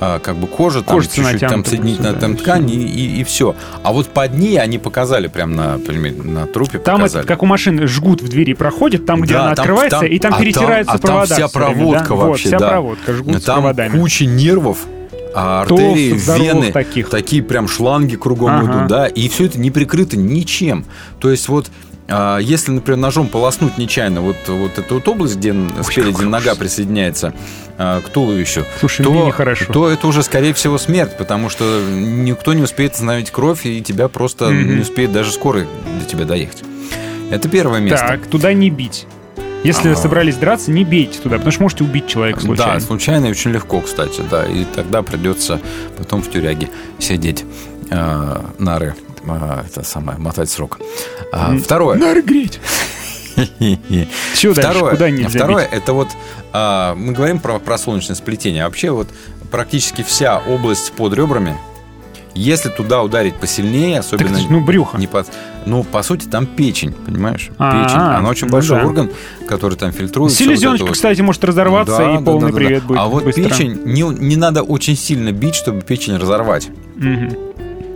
а, как бы кожа, там Кожица чуть-чуть там соединительная просто, там ткань и, все. А вот под ней они показали прям на, например, на трупе Там показали. это, как у машины, жгут в двери проходит, там, где Да, она там- открывается, там- и там а там- перетираются а там провода. вся всё время, проводка да? вообще, Вот, вся да. проводка, жгут с Там проводами. куча нервов, а артерии, Толстых, вены, таких. такие прям шланги кругом Ага. идут, да, и все это не прикрыто ничем. То есть вот а, если, например, ножом полоснуть нечаянно вот, вот эту вот область, где спереди нога присоединяется а, к туловищу, Слушай, то, нехорошо. то это уже, скорее всего, смерть, потому что никто не успеет остановить кровь, и тебя просто Мгм. не успеет даже скорый до тебя доехать. Это первое место. Так, туда не бить. Если Ага. собрались драться, не бейте туда, потому что можете убить человека случайно. Да, случайно и очень легко, кстати, да. И тогда придется потом в тюряге сидеть э, нары, э, это самое, мотать срок. А, второе. Нары греть. (laughs) Чё дальше? Второе, Куда нельзя второе бить? это вот а, мы говорим про, про солнечное сплетение. Вообще вот практически вся область под ребрами, если туда ударить посильнее, особенно... ж, ну, брюхо. Не под, ну, по сути, там печень, понимаешь? А, печень. Она очень ну большой да. орган, который там фильтрует. вот Селезеночка, это вот. кстати, может разорваться, Да, и да, полный да, да, да. привет будет А вот быстро. печень, не, не надо очень сильно бить, чтобы печень разорвать. Мгм.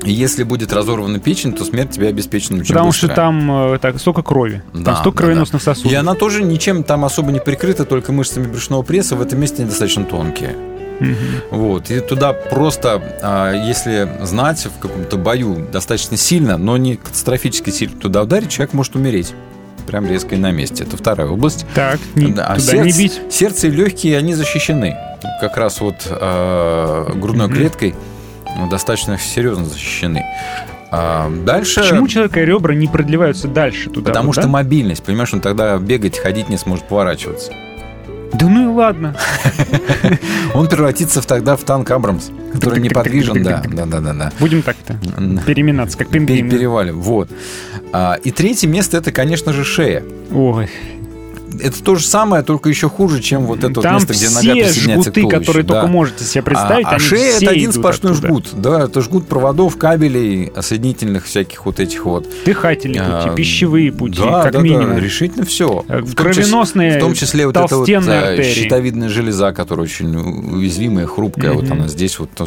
Если будет разорвана печень, то смерть тебя обеспечена очень Потому быстро. что там э, так, столько крови. Да, там столько да, кровеносных да. сосудов. И она тоже ничем там особо не прикрыта, только мышцами брюшного пресса. В этом месте они достаточно тонкие. Мгм. Вот. И туда просто, а, если знать в каком-то бою достаточно сильно, но не катастрофически сильно туда ударить, человек может умереть. Прям резко и на месте. Это вторая область. Так, не- а туда сердце, не бить. сердце и легкие, они защищены. Как раз вот а, грудной Мгм. клеткой достаточно серьезно защищены. А, дальше... Почему человека ребра не продлеваются дальше туда? Потому вот, что да? мобильность, понимаешь, он тогда бегать, ходить не сможет, поворачиваться. Да ну и ладно. (laughs) Он превратится в- тогда в танк Абрамс, который неподвижен, да, да, да, да, да. Будем так-то переминаться, как пингвины. Перевалим, вот. А, и третье место это, конечно же, шея. Ой. Это то же самое, только еще хуже, чем вот это вот Там место, где нога присоединяется к жгуты, туловищу. которые да. только можете себе представить, а, а шея это один сплошной оттуда. жгут, да, это жгут проводов, кабелей, соединительных всяких вот этих вот. Дыхательные пути, А, пищевые пути, да, как да, да, минимум. решительно все. Кровеносные, в том числе вот эта вот э, артерии. щитовидная железа, которая очень уязвимая, хрупкая, вот Мгм. она здесь вот. То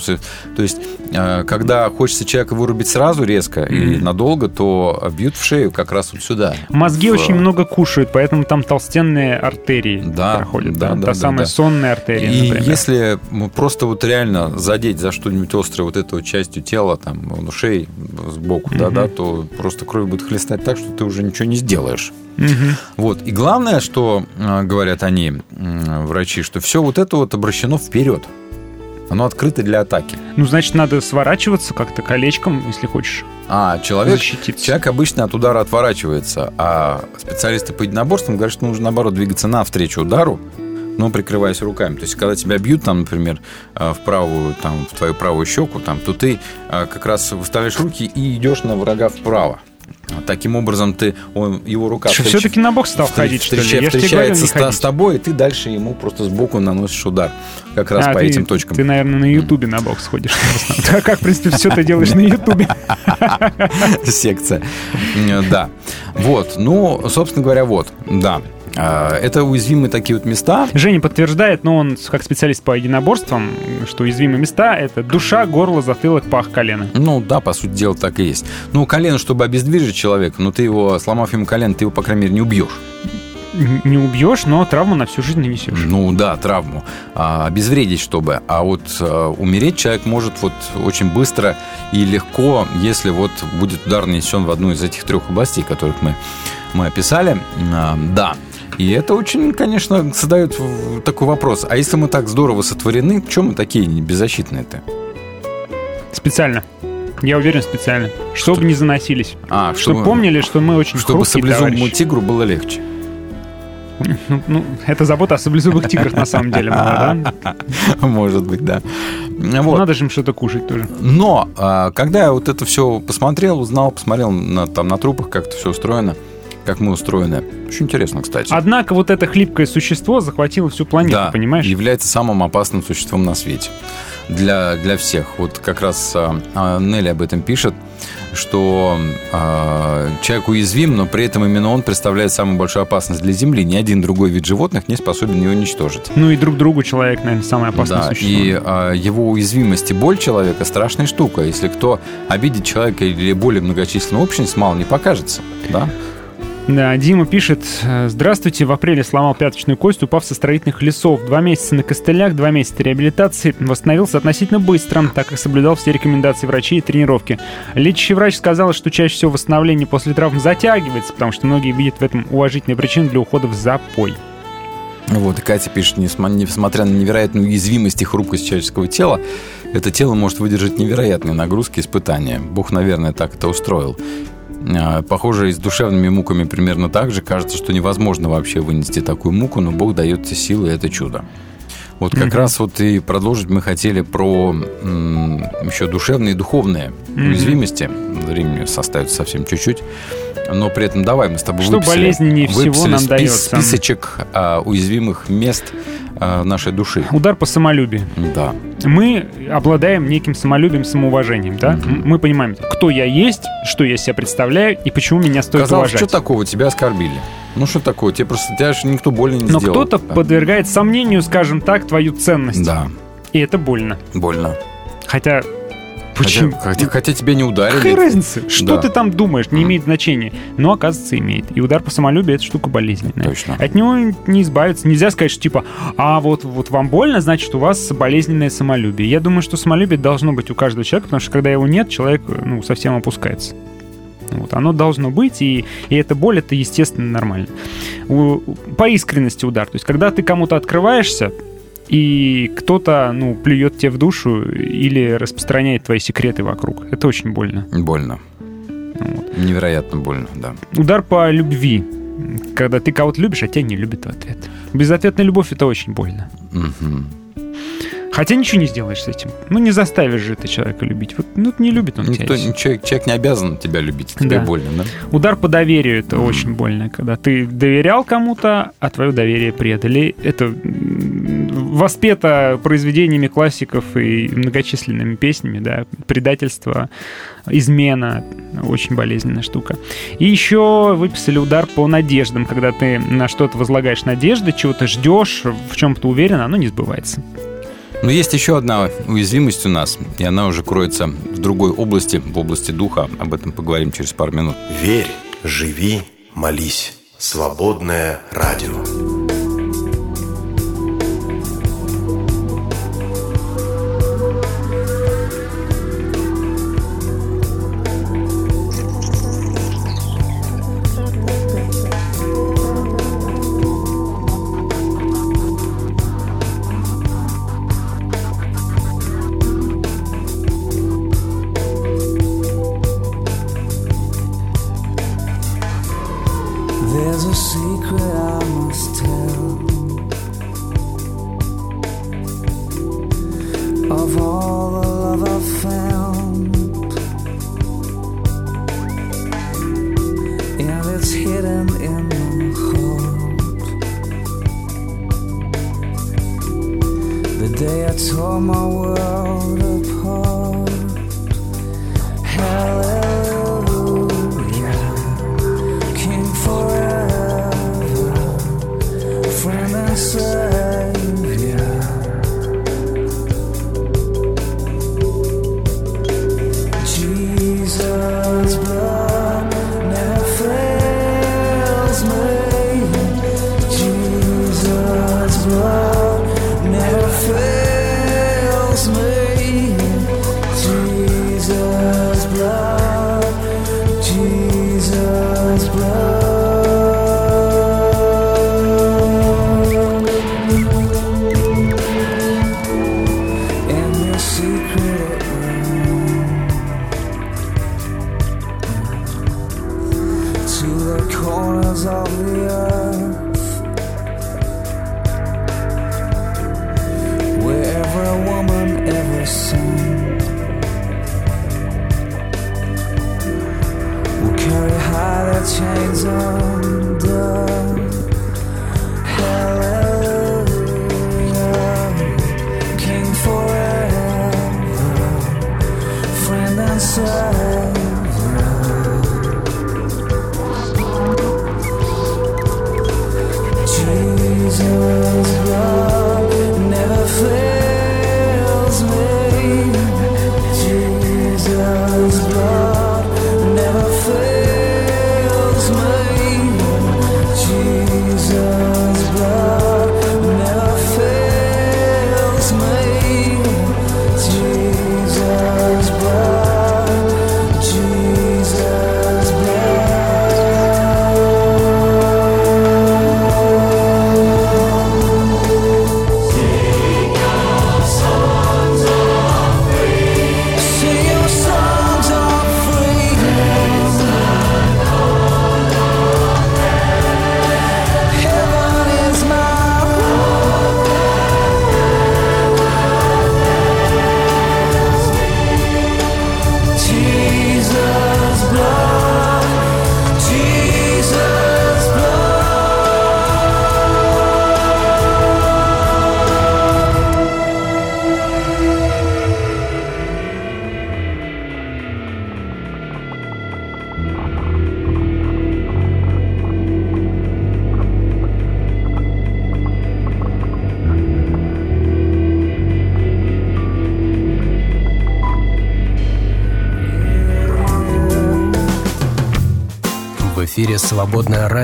есть- э, когда хочется человека вырубить сразу резко и Мгм. надолго, то бьют в шею как раз вот сюда. Мозги В- очень много кушают, поэтому там толстенные артерии Да, проходят. да, да, да, Та да, самая да. сонная артерия, И например. если просто вот реально задеть за что-нибудь острое вот вот частью тела, там, шеи сбоку, да, Мгм. да, то просто кровь будет хлестать так, что ты уже ничего не сделаешь. Мгм. Вот. И главное, что э, говорят они, врачи, что все вот это вот обращено вперед. Оно открыто для атаки. Ну, значит, надо сворачиваться как-то колечком, если хочешь. А человек, Защититься. человек обычно от удара отворачивается, а специалисты по единоборствам говорят, что нужно, наоборот, двигаться навстречу удару, но прикрываясь руками. То есть, когда тебя бьют, там, например, э, в правую, там, в твою правую щеку, там, то ты э, как раз выставляешь руки и идешь на врага вправо. Таким образом, ты, он, его рука Что, встреч- все-таки на бокс стал встреч- ходить, что ли? Я встречается не с, с тобой, и ты дальше ему просто сбоку наносишь удар. Как раз А, по ты- этим точкам. Ты, наверное, на Ютубе на бокс ходишь. Да, (laughs) как, в принципе, все ты делаешь на Ютубе. (laughs) секция. М, Да. Вот. Ну, собственно говоря, вот. Да. А, Это уязвимые такие вот места. Женя подтверждает, но он как специалист по единоборствам, что уязвимые места — это душа, горло, затылок, пах, колено. Ну да, по сути дела так и есть. Ну, колено, чтобы обездвижить человека, но ты его, сломав ему колено, ты его, по крайней мере, не убьешь. Не убьешь, но травму на всю жизнь нанесешь. Ну да, травму. А, обезвредить, чтобы. А вот а, умереть человек может вот очень быстро и легко, если вот будет удар нанесен в одну из этих трех областей, которых мы, мы описали. А, да. И это очень, конечно, создает такой вопрос. А если мы так здорово сотворены, чем мы такие беззащитные-то? Специально. Я уверен, специально. Чтобы не заносились. А, чтобы помнили, что мы очень Чтобы саблезубому тигру было легче. Ну, ну, это забота о саблезубых тиграх на самом деле да? (laughs) Может быть, да. Вот. Надо же им что-то кушать тоже. Но а, когда я вот это все посмотрел, узнал, посмотрел на, там, на трупах, как это все устроено, как мы устроены. Очень интересно, кстати. Однако вот это хлипкое существо захватило всю планету, да, понимаешь? является самым опасным существом на свете. Для, для всех. Вот как раз а, а, Нелли об этом пишет, что а, человек уязвим, но при этом именно он представляет самую большую опасность для Земли. Ни один другой вид животных не способен ее уничтожить. Ну и друг другу человек, наверное, самое опасное Да, существо. и а, его уязвимость и боль человека страшная штука. Если кто обидит человека или более многочисленную общность, мало не покажется. Да? Дима пишет, э, здравствуйте, в апреле сломал пяточную кость, упав со строительных лесов. Два месяца на костылях, два месяца реабилитации. Восстановился относительно быстро, так как соблюдал все рекомендации врачей и тренировки. Лечащий врач сказал, что чаще всего восстановление после травм затягивается, потому что многие видят в этом уважительную причину для ухода в запой. Вот, и Катя пишет, несмотря на невероятную уязвимость и хрупкость человеческого тела, это тело может выдержать невероятные нагрузки и испытания. Бог, наверное, так это устроил. А, Похоже, и с душевными муками примерно так же. Кажется, что невозможно вообще вынести такую муку, но Бог дает те силы, и это чудо. Вот как Мгм. раз вот и продолжить мы хотели про м, еще душевные и духовные Мгм. уязвимости. Времени составится совсем чуть-чуть. Но при этом давай мы с тобой Что выписали- болезненнее всего выписали нам спис- дается? списочек а, уязвимых мест а, нашей души. Удар по самолюбию. Да. Мы обладаем неким самолюбием, самоуважением, да? М- Мы понимаем, кто я есть, что я себя представляю и почему меня стоит Казалось, уважать. что такого, тебя оскорбили. Ну что такое, тебе просто тебя же никто больно не Но сделал. кто-то подвергает сомнению, скажем так, твою ценность. Да, И это больно. больно. Хотя, почему? Хотя, хотя, хотя тебя не ударили. Какая разница? Что Да. ты там думаешь, не имеет значения. Но, оказывается, имеет. И удар по самолюбию — это штука болезненная. Точно. От него не избавиться. Нельзя сказать, что типа, а вот, вот вам больно, значит, у вас болезненное самолюбие. Я думаю, что самолюбие должно быть у каждого человека, потому что когда его нет, человек ну, совсем опускается. Вот, оно должно быть, и, и эта боль, это естественно нормально. У- по искренности удар. То есть, когда ты кому-то открываешься, и кто-то, ну, плюет тебе в душу или распространяет твои секреты вокруг. Это очень больно. Больно. Невероятно больно, да. Удар по любви. Когда ты кого-то любишь, а тебя не любят в ответ. Безответная любовь — это очень больно. Мгм. Хотя ничего не сделаешь с этим. Ну, не заставишь же ты человека любить. Вот, ну, не любит он Никто, тебя. человек, человек не обязан тебя любить, тебе Да. больно, да? Удар по доверию это очень больно, когда ты доверял кому-то, а твое доверие предали. Это воспето произведениями классиков и многочисленными песнями, да, предательство, измена, очень болезненная штука. И еще выписали удар по надеждам, когда ты на что-то возлагаешь надежды, чего-то ждешь, в чем то уверен, оно не сбывается. Но есть еще одна уязвимость у нас, и она уже кроется в другой области, в области духа. Об этом поговорим через пару минут. Верь, живи, молись. Свободное радио.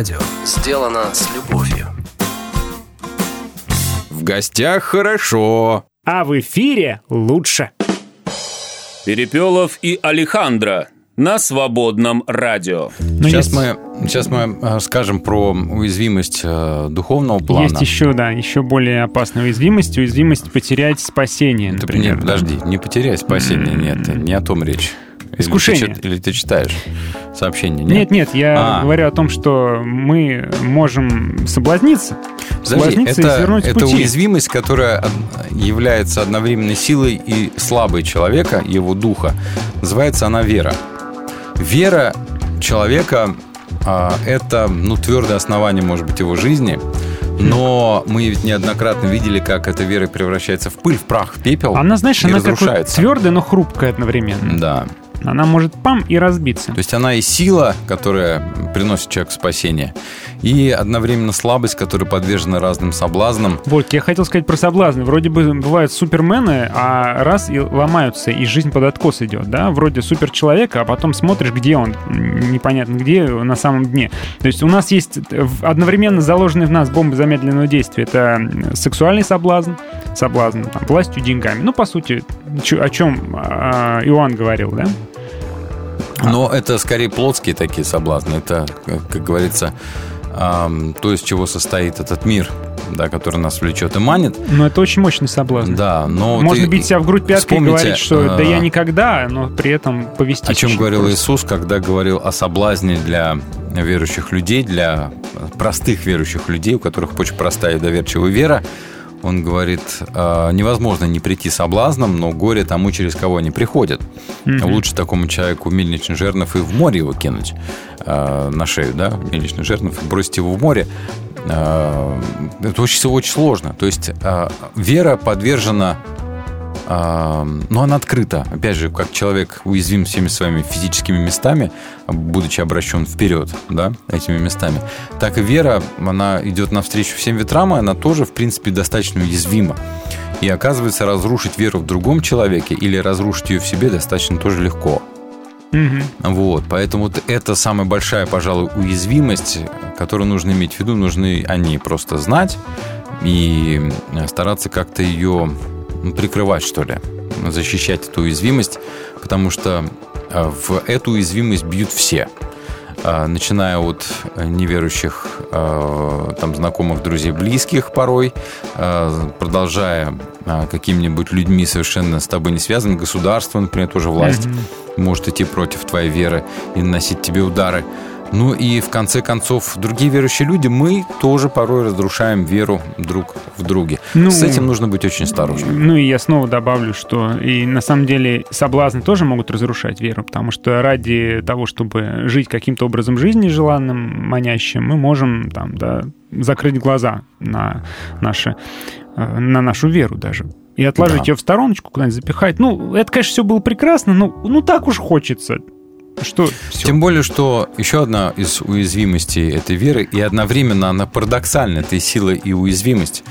Радио». Сделано с любовью. В гостях хорошо. А в эфире лучше. Перепелов и Алехандро на свободном радио. сейчас, мы, сейчас мы э, скажем про уязвимость э, духовного плана. Есть еще, да, еще более опасная уязвимость. Уязвимость потерять спасение, Ты- например. Нет, подожди, не потеряй спасение, нет, не о том речь. Или Искушение. ты чит- Или ты читаешь сообщение? Нет, нет, я А. говорю о том, что мы можем соблазниться. Подожди, соблазниться и это, свернуть это пути. уязвимость, которая является одновременно силой и слабой человека, его духа. Называется она вера. Вера человека а, это ну, твердое основание, может быть, его жизни. Но мы ведь неоднократно видели, как эта вера превращается в пыль, в прах, в пепел. Она, знаешь, она как вот разрушается. твердая, но хрупкая одновременно. Да. Она может пам и разбиться. То есть она и сила, которая приносит человеку спасение, и одновременно слабость, которая подвержена разным соблазнам. Вот, я хотел сказать про соблазны. Вроде бы бывают супермены, а раз и ломаются, и жизнь под откос идет, да? Вроде суперчеловека, а потом смотришь, где он, непонятно где, на самом дне. То есть у нас есть в- одновременно заложенные в нас бомбы замедленного действия. Это сексуальный соблазн, соблазн там, властью, деньгами. Ну, по сути, о чем а, Иоанн говорил, да? Но это скорее плотские такие соблазны. Это, как, говорится, то, из чего состоит этот мир, да, который нас влечет и манит. Но это очень мощный соблазн. Да, но Можно ты- бить себя в грудь пяткой и говорить, что да а, я никогда, но при этом повести. О чем говорил Иисус, когда говорил о соблазне для верующих людей, для простых верующих людей, у которых очень простая и доверчивая вера. Он говорит, «А, невозможно не прийти соблазном, но горе тому, через кого они приходят. Мгм. Лучше такому человеку мельничный жернов и в море его кинуть а, на шею, да, мельничный жернов, и бросить его в море, а, это очень, очень сложно. То есть вера подвержена но она открыта. Опять же, как человек уязвим всеми своими физическими местами, будучи обращен вперед, да, этими местами, так и вера, она идет навстречу всем ветрам, и она тоже, в принципе, достаточно уязвима. И оказывается, разрушить веру в другом человеке или разрушить ее в себе достаточно тоже легко. Вот, поэтому вот это самая большая, пожалуй, уязвимость, которую нужно иметь в виду, нужны они просто знать и стараться как-то ее прикрывать, что ли, защищать эту уязвимость, потому что э, в эту уязвимость бьют все э, начиная от неверующих э, там, знакомых, друзей, близких порой, продолжая какими-нибудь людьми совершенно с тобой не связанными, государство, например, тоже власть mm-hmm. может идти против твоей веры и наносить тебе удары. Ну и в конце концов, другие верующие люди, мы тоже порой разрушаем веру друг в друге. Ну, С этим нужно быть очень осторожным. Ну и я снова добавлю, что и на самом деле соблазны тоже могут разрушать веру, потому что ради того, чтобы жить каким-то образом жизни желанным, манящим, мы можем там, да, закрыть глаза на, наши, э, на нашу веру даже и отложить да. ее в стороночку, куда-нибудь запихать. Ну, это, конечно, все было прекрасно, но ну так уж хочется. Что все. Тем более, что еще одна из уязвимостей этой веры, и одновременно она парадоксальна, этой сила и уязвимость,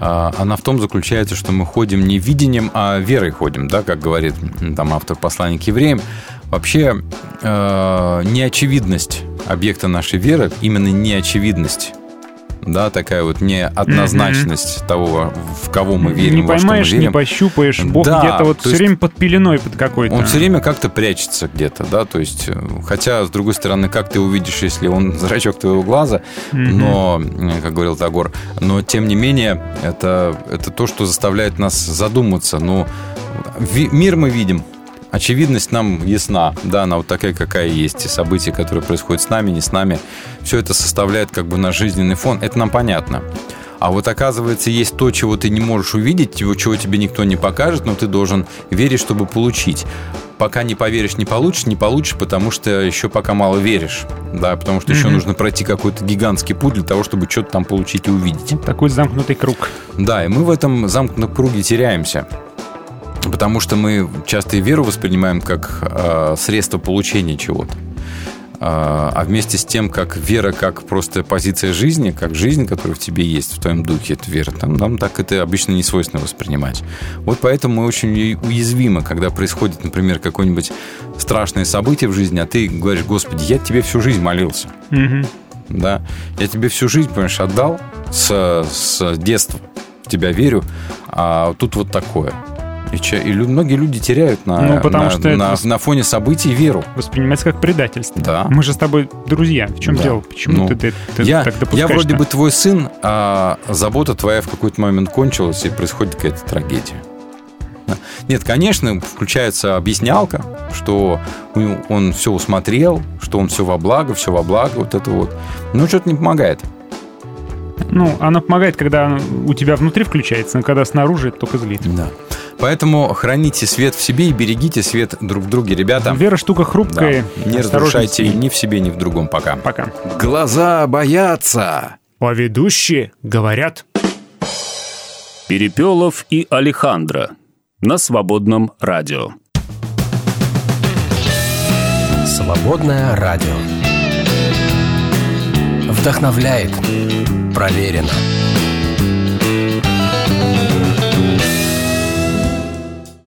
а, она в том заключается, что мы ходим не видением, а верой ходим, да, как говорит там автор послания к евреям. Вообще, э, неочевидность объекта нашей веры, именно неочевидность да, такая вот неоднозначность mm-hmm. того, в кого мы верим, не поймаешь, не пощупаешь, Бог да, где-то вот все есть, время под пеленой под какой-то. Он все время как-то прячется где-то, да, то есть, э, хотя, с другой стороны, как ты увидишь, если он (laughs) зрачок твоего глаза, mm-hmm. но, э, как говорил Тагор, но, тем не менее, это, это то, что заставляет нас задуматься, ну, мир мы видим, очевидность нам ясна, да, она вот такая, какая есть, и события, которые происходят с нами, не с нами, все это составляет как бы наш жизненный фон, это нам понятно. А вот оказывается, есть то, чего ты не можешь увидеть, чего, чего тебе никто не покажет, но ты должен верить, чтобы получить. Пока не поверишь, не получишь, не получишь, потому что еще пока мало веришь. Да, потому что mm-hmm. еще нужно пройти какой-то гигантский путь для того, чтобы что-то там получить и увидеть. Такой замкнутый круг. Да, и мы в этом замкнутом круге теряемся. Потому что мы часто и веру воспринимаем как э, средство получения чего-то. А, а вместе с тем, как вера, как просто позиция жизни, как жизнь, которая в тебе есть, в твоем духе, это вера, там, нам так это обычно не свойственно воспринимать. Вот поэтому мы очень уязвимы, когда происходит, например, какое-нибудь страшное событие в жизни, а ты говоришь, Господи, я тебе всю жизнь молился. Угу. Да, я тебе всю жизнь, понимаешь, отдал с, с детства, в тебя верю, а тут вот такое. И, че, и многие люди теряют на, ну, потому на, что на, это на фоне событий веру. Воспринимается как предательство. Да. Мы же с тобой друзья. В чем да. дело? Почему ну, ты, ты, я, так допускаешь? Я вроде бы твой сын, а забота твоя в какой-то момент кончилась, и происходит какая-то трагедия. Нет, конечно, включается объяснялка, что он все усмотрел, что он все во благо, все во благо, вот это вот. Но что-то не помогает. Ну, она помогает, когда у тебя внутри включается, но когда снаружи, это только злит. Да. Поэтому храните свет в себе и берегите свет друг в друге, ребята. Вера штука хрупкая. Да. Не разрушайте ни в себе, ни в другом. Пока. Пока. Глаза боятся. А ведущие говорят. Перепелов и Алехандро на свободном радио. Свободное радио. Вдохновляет. Проверено.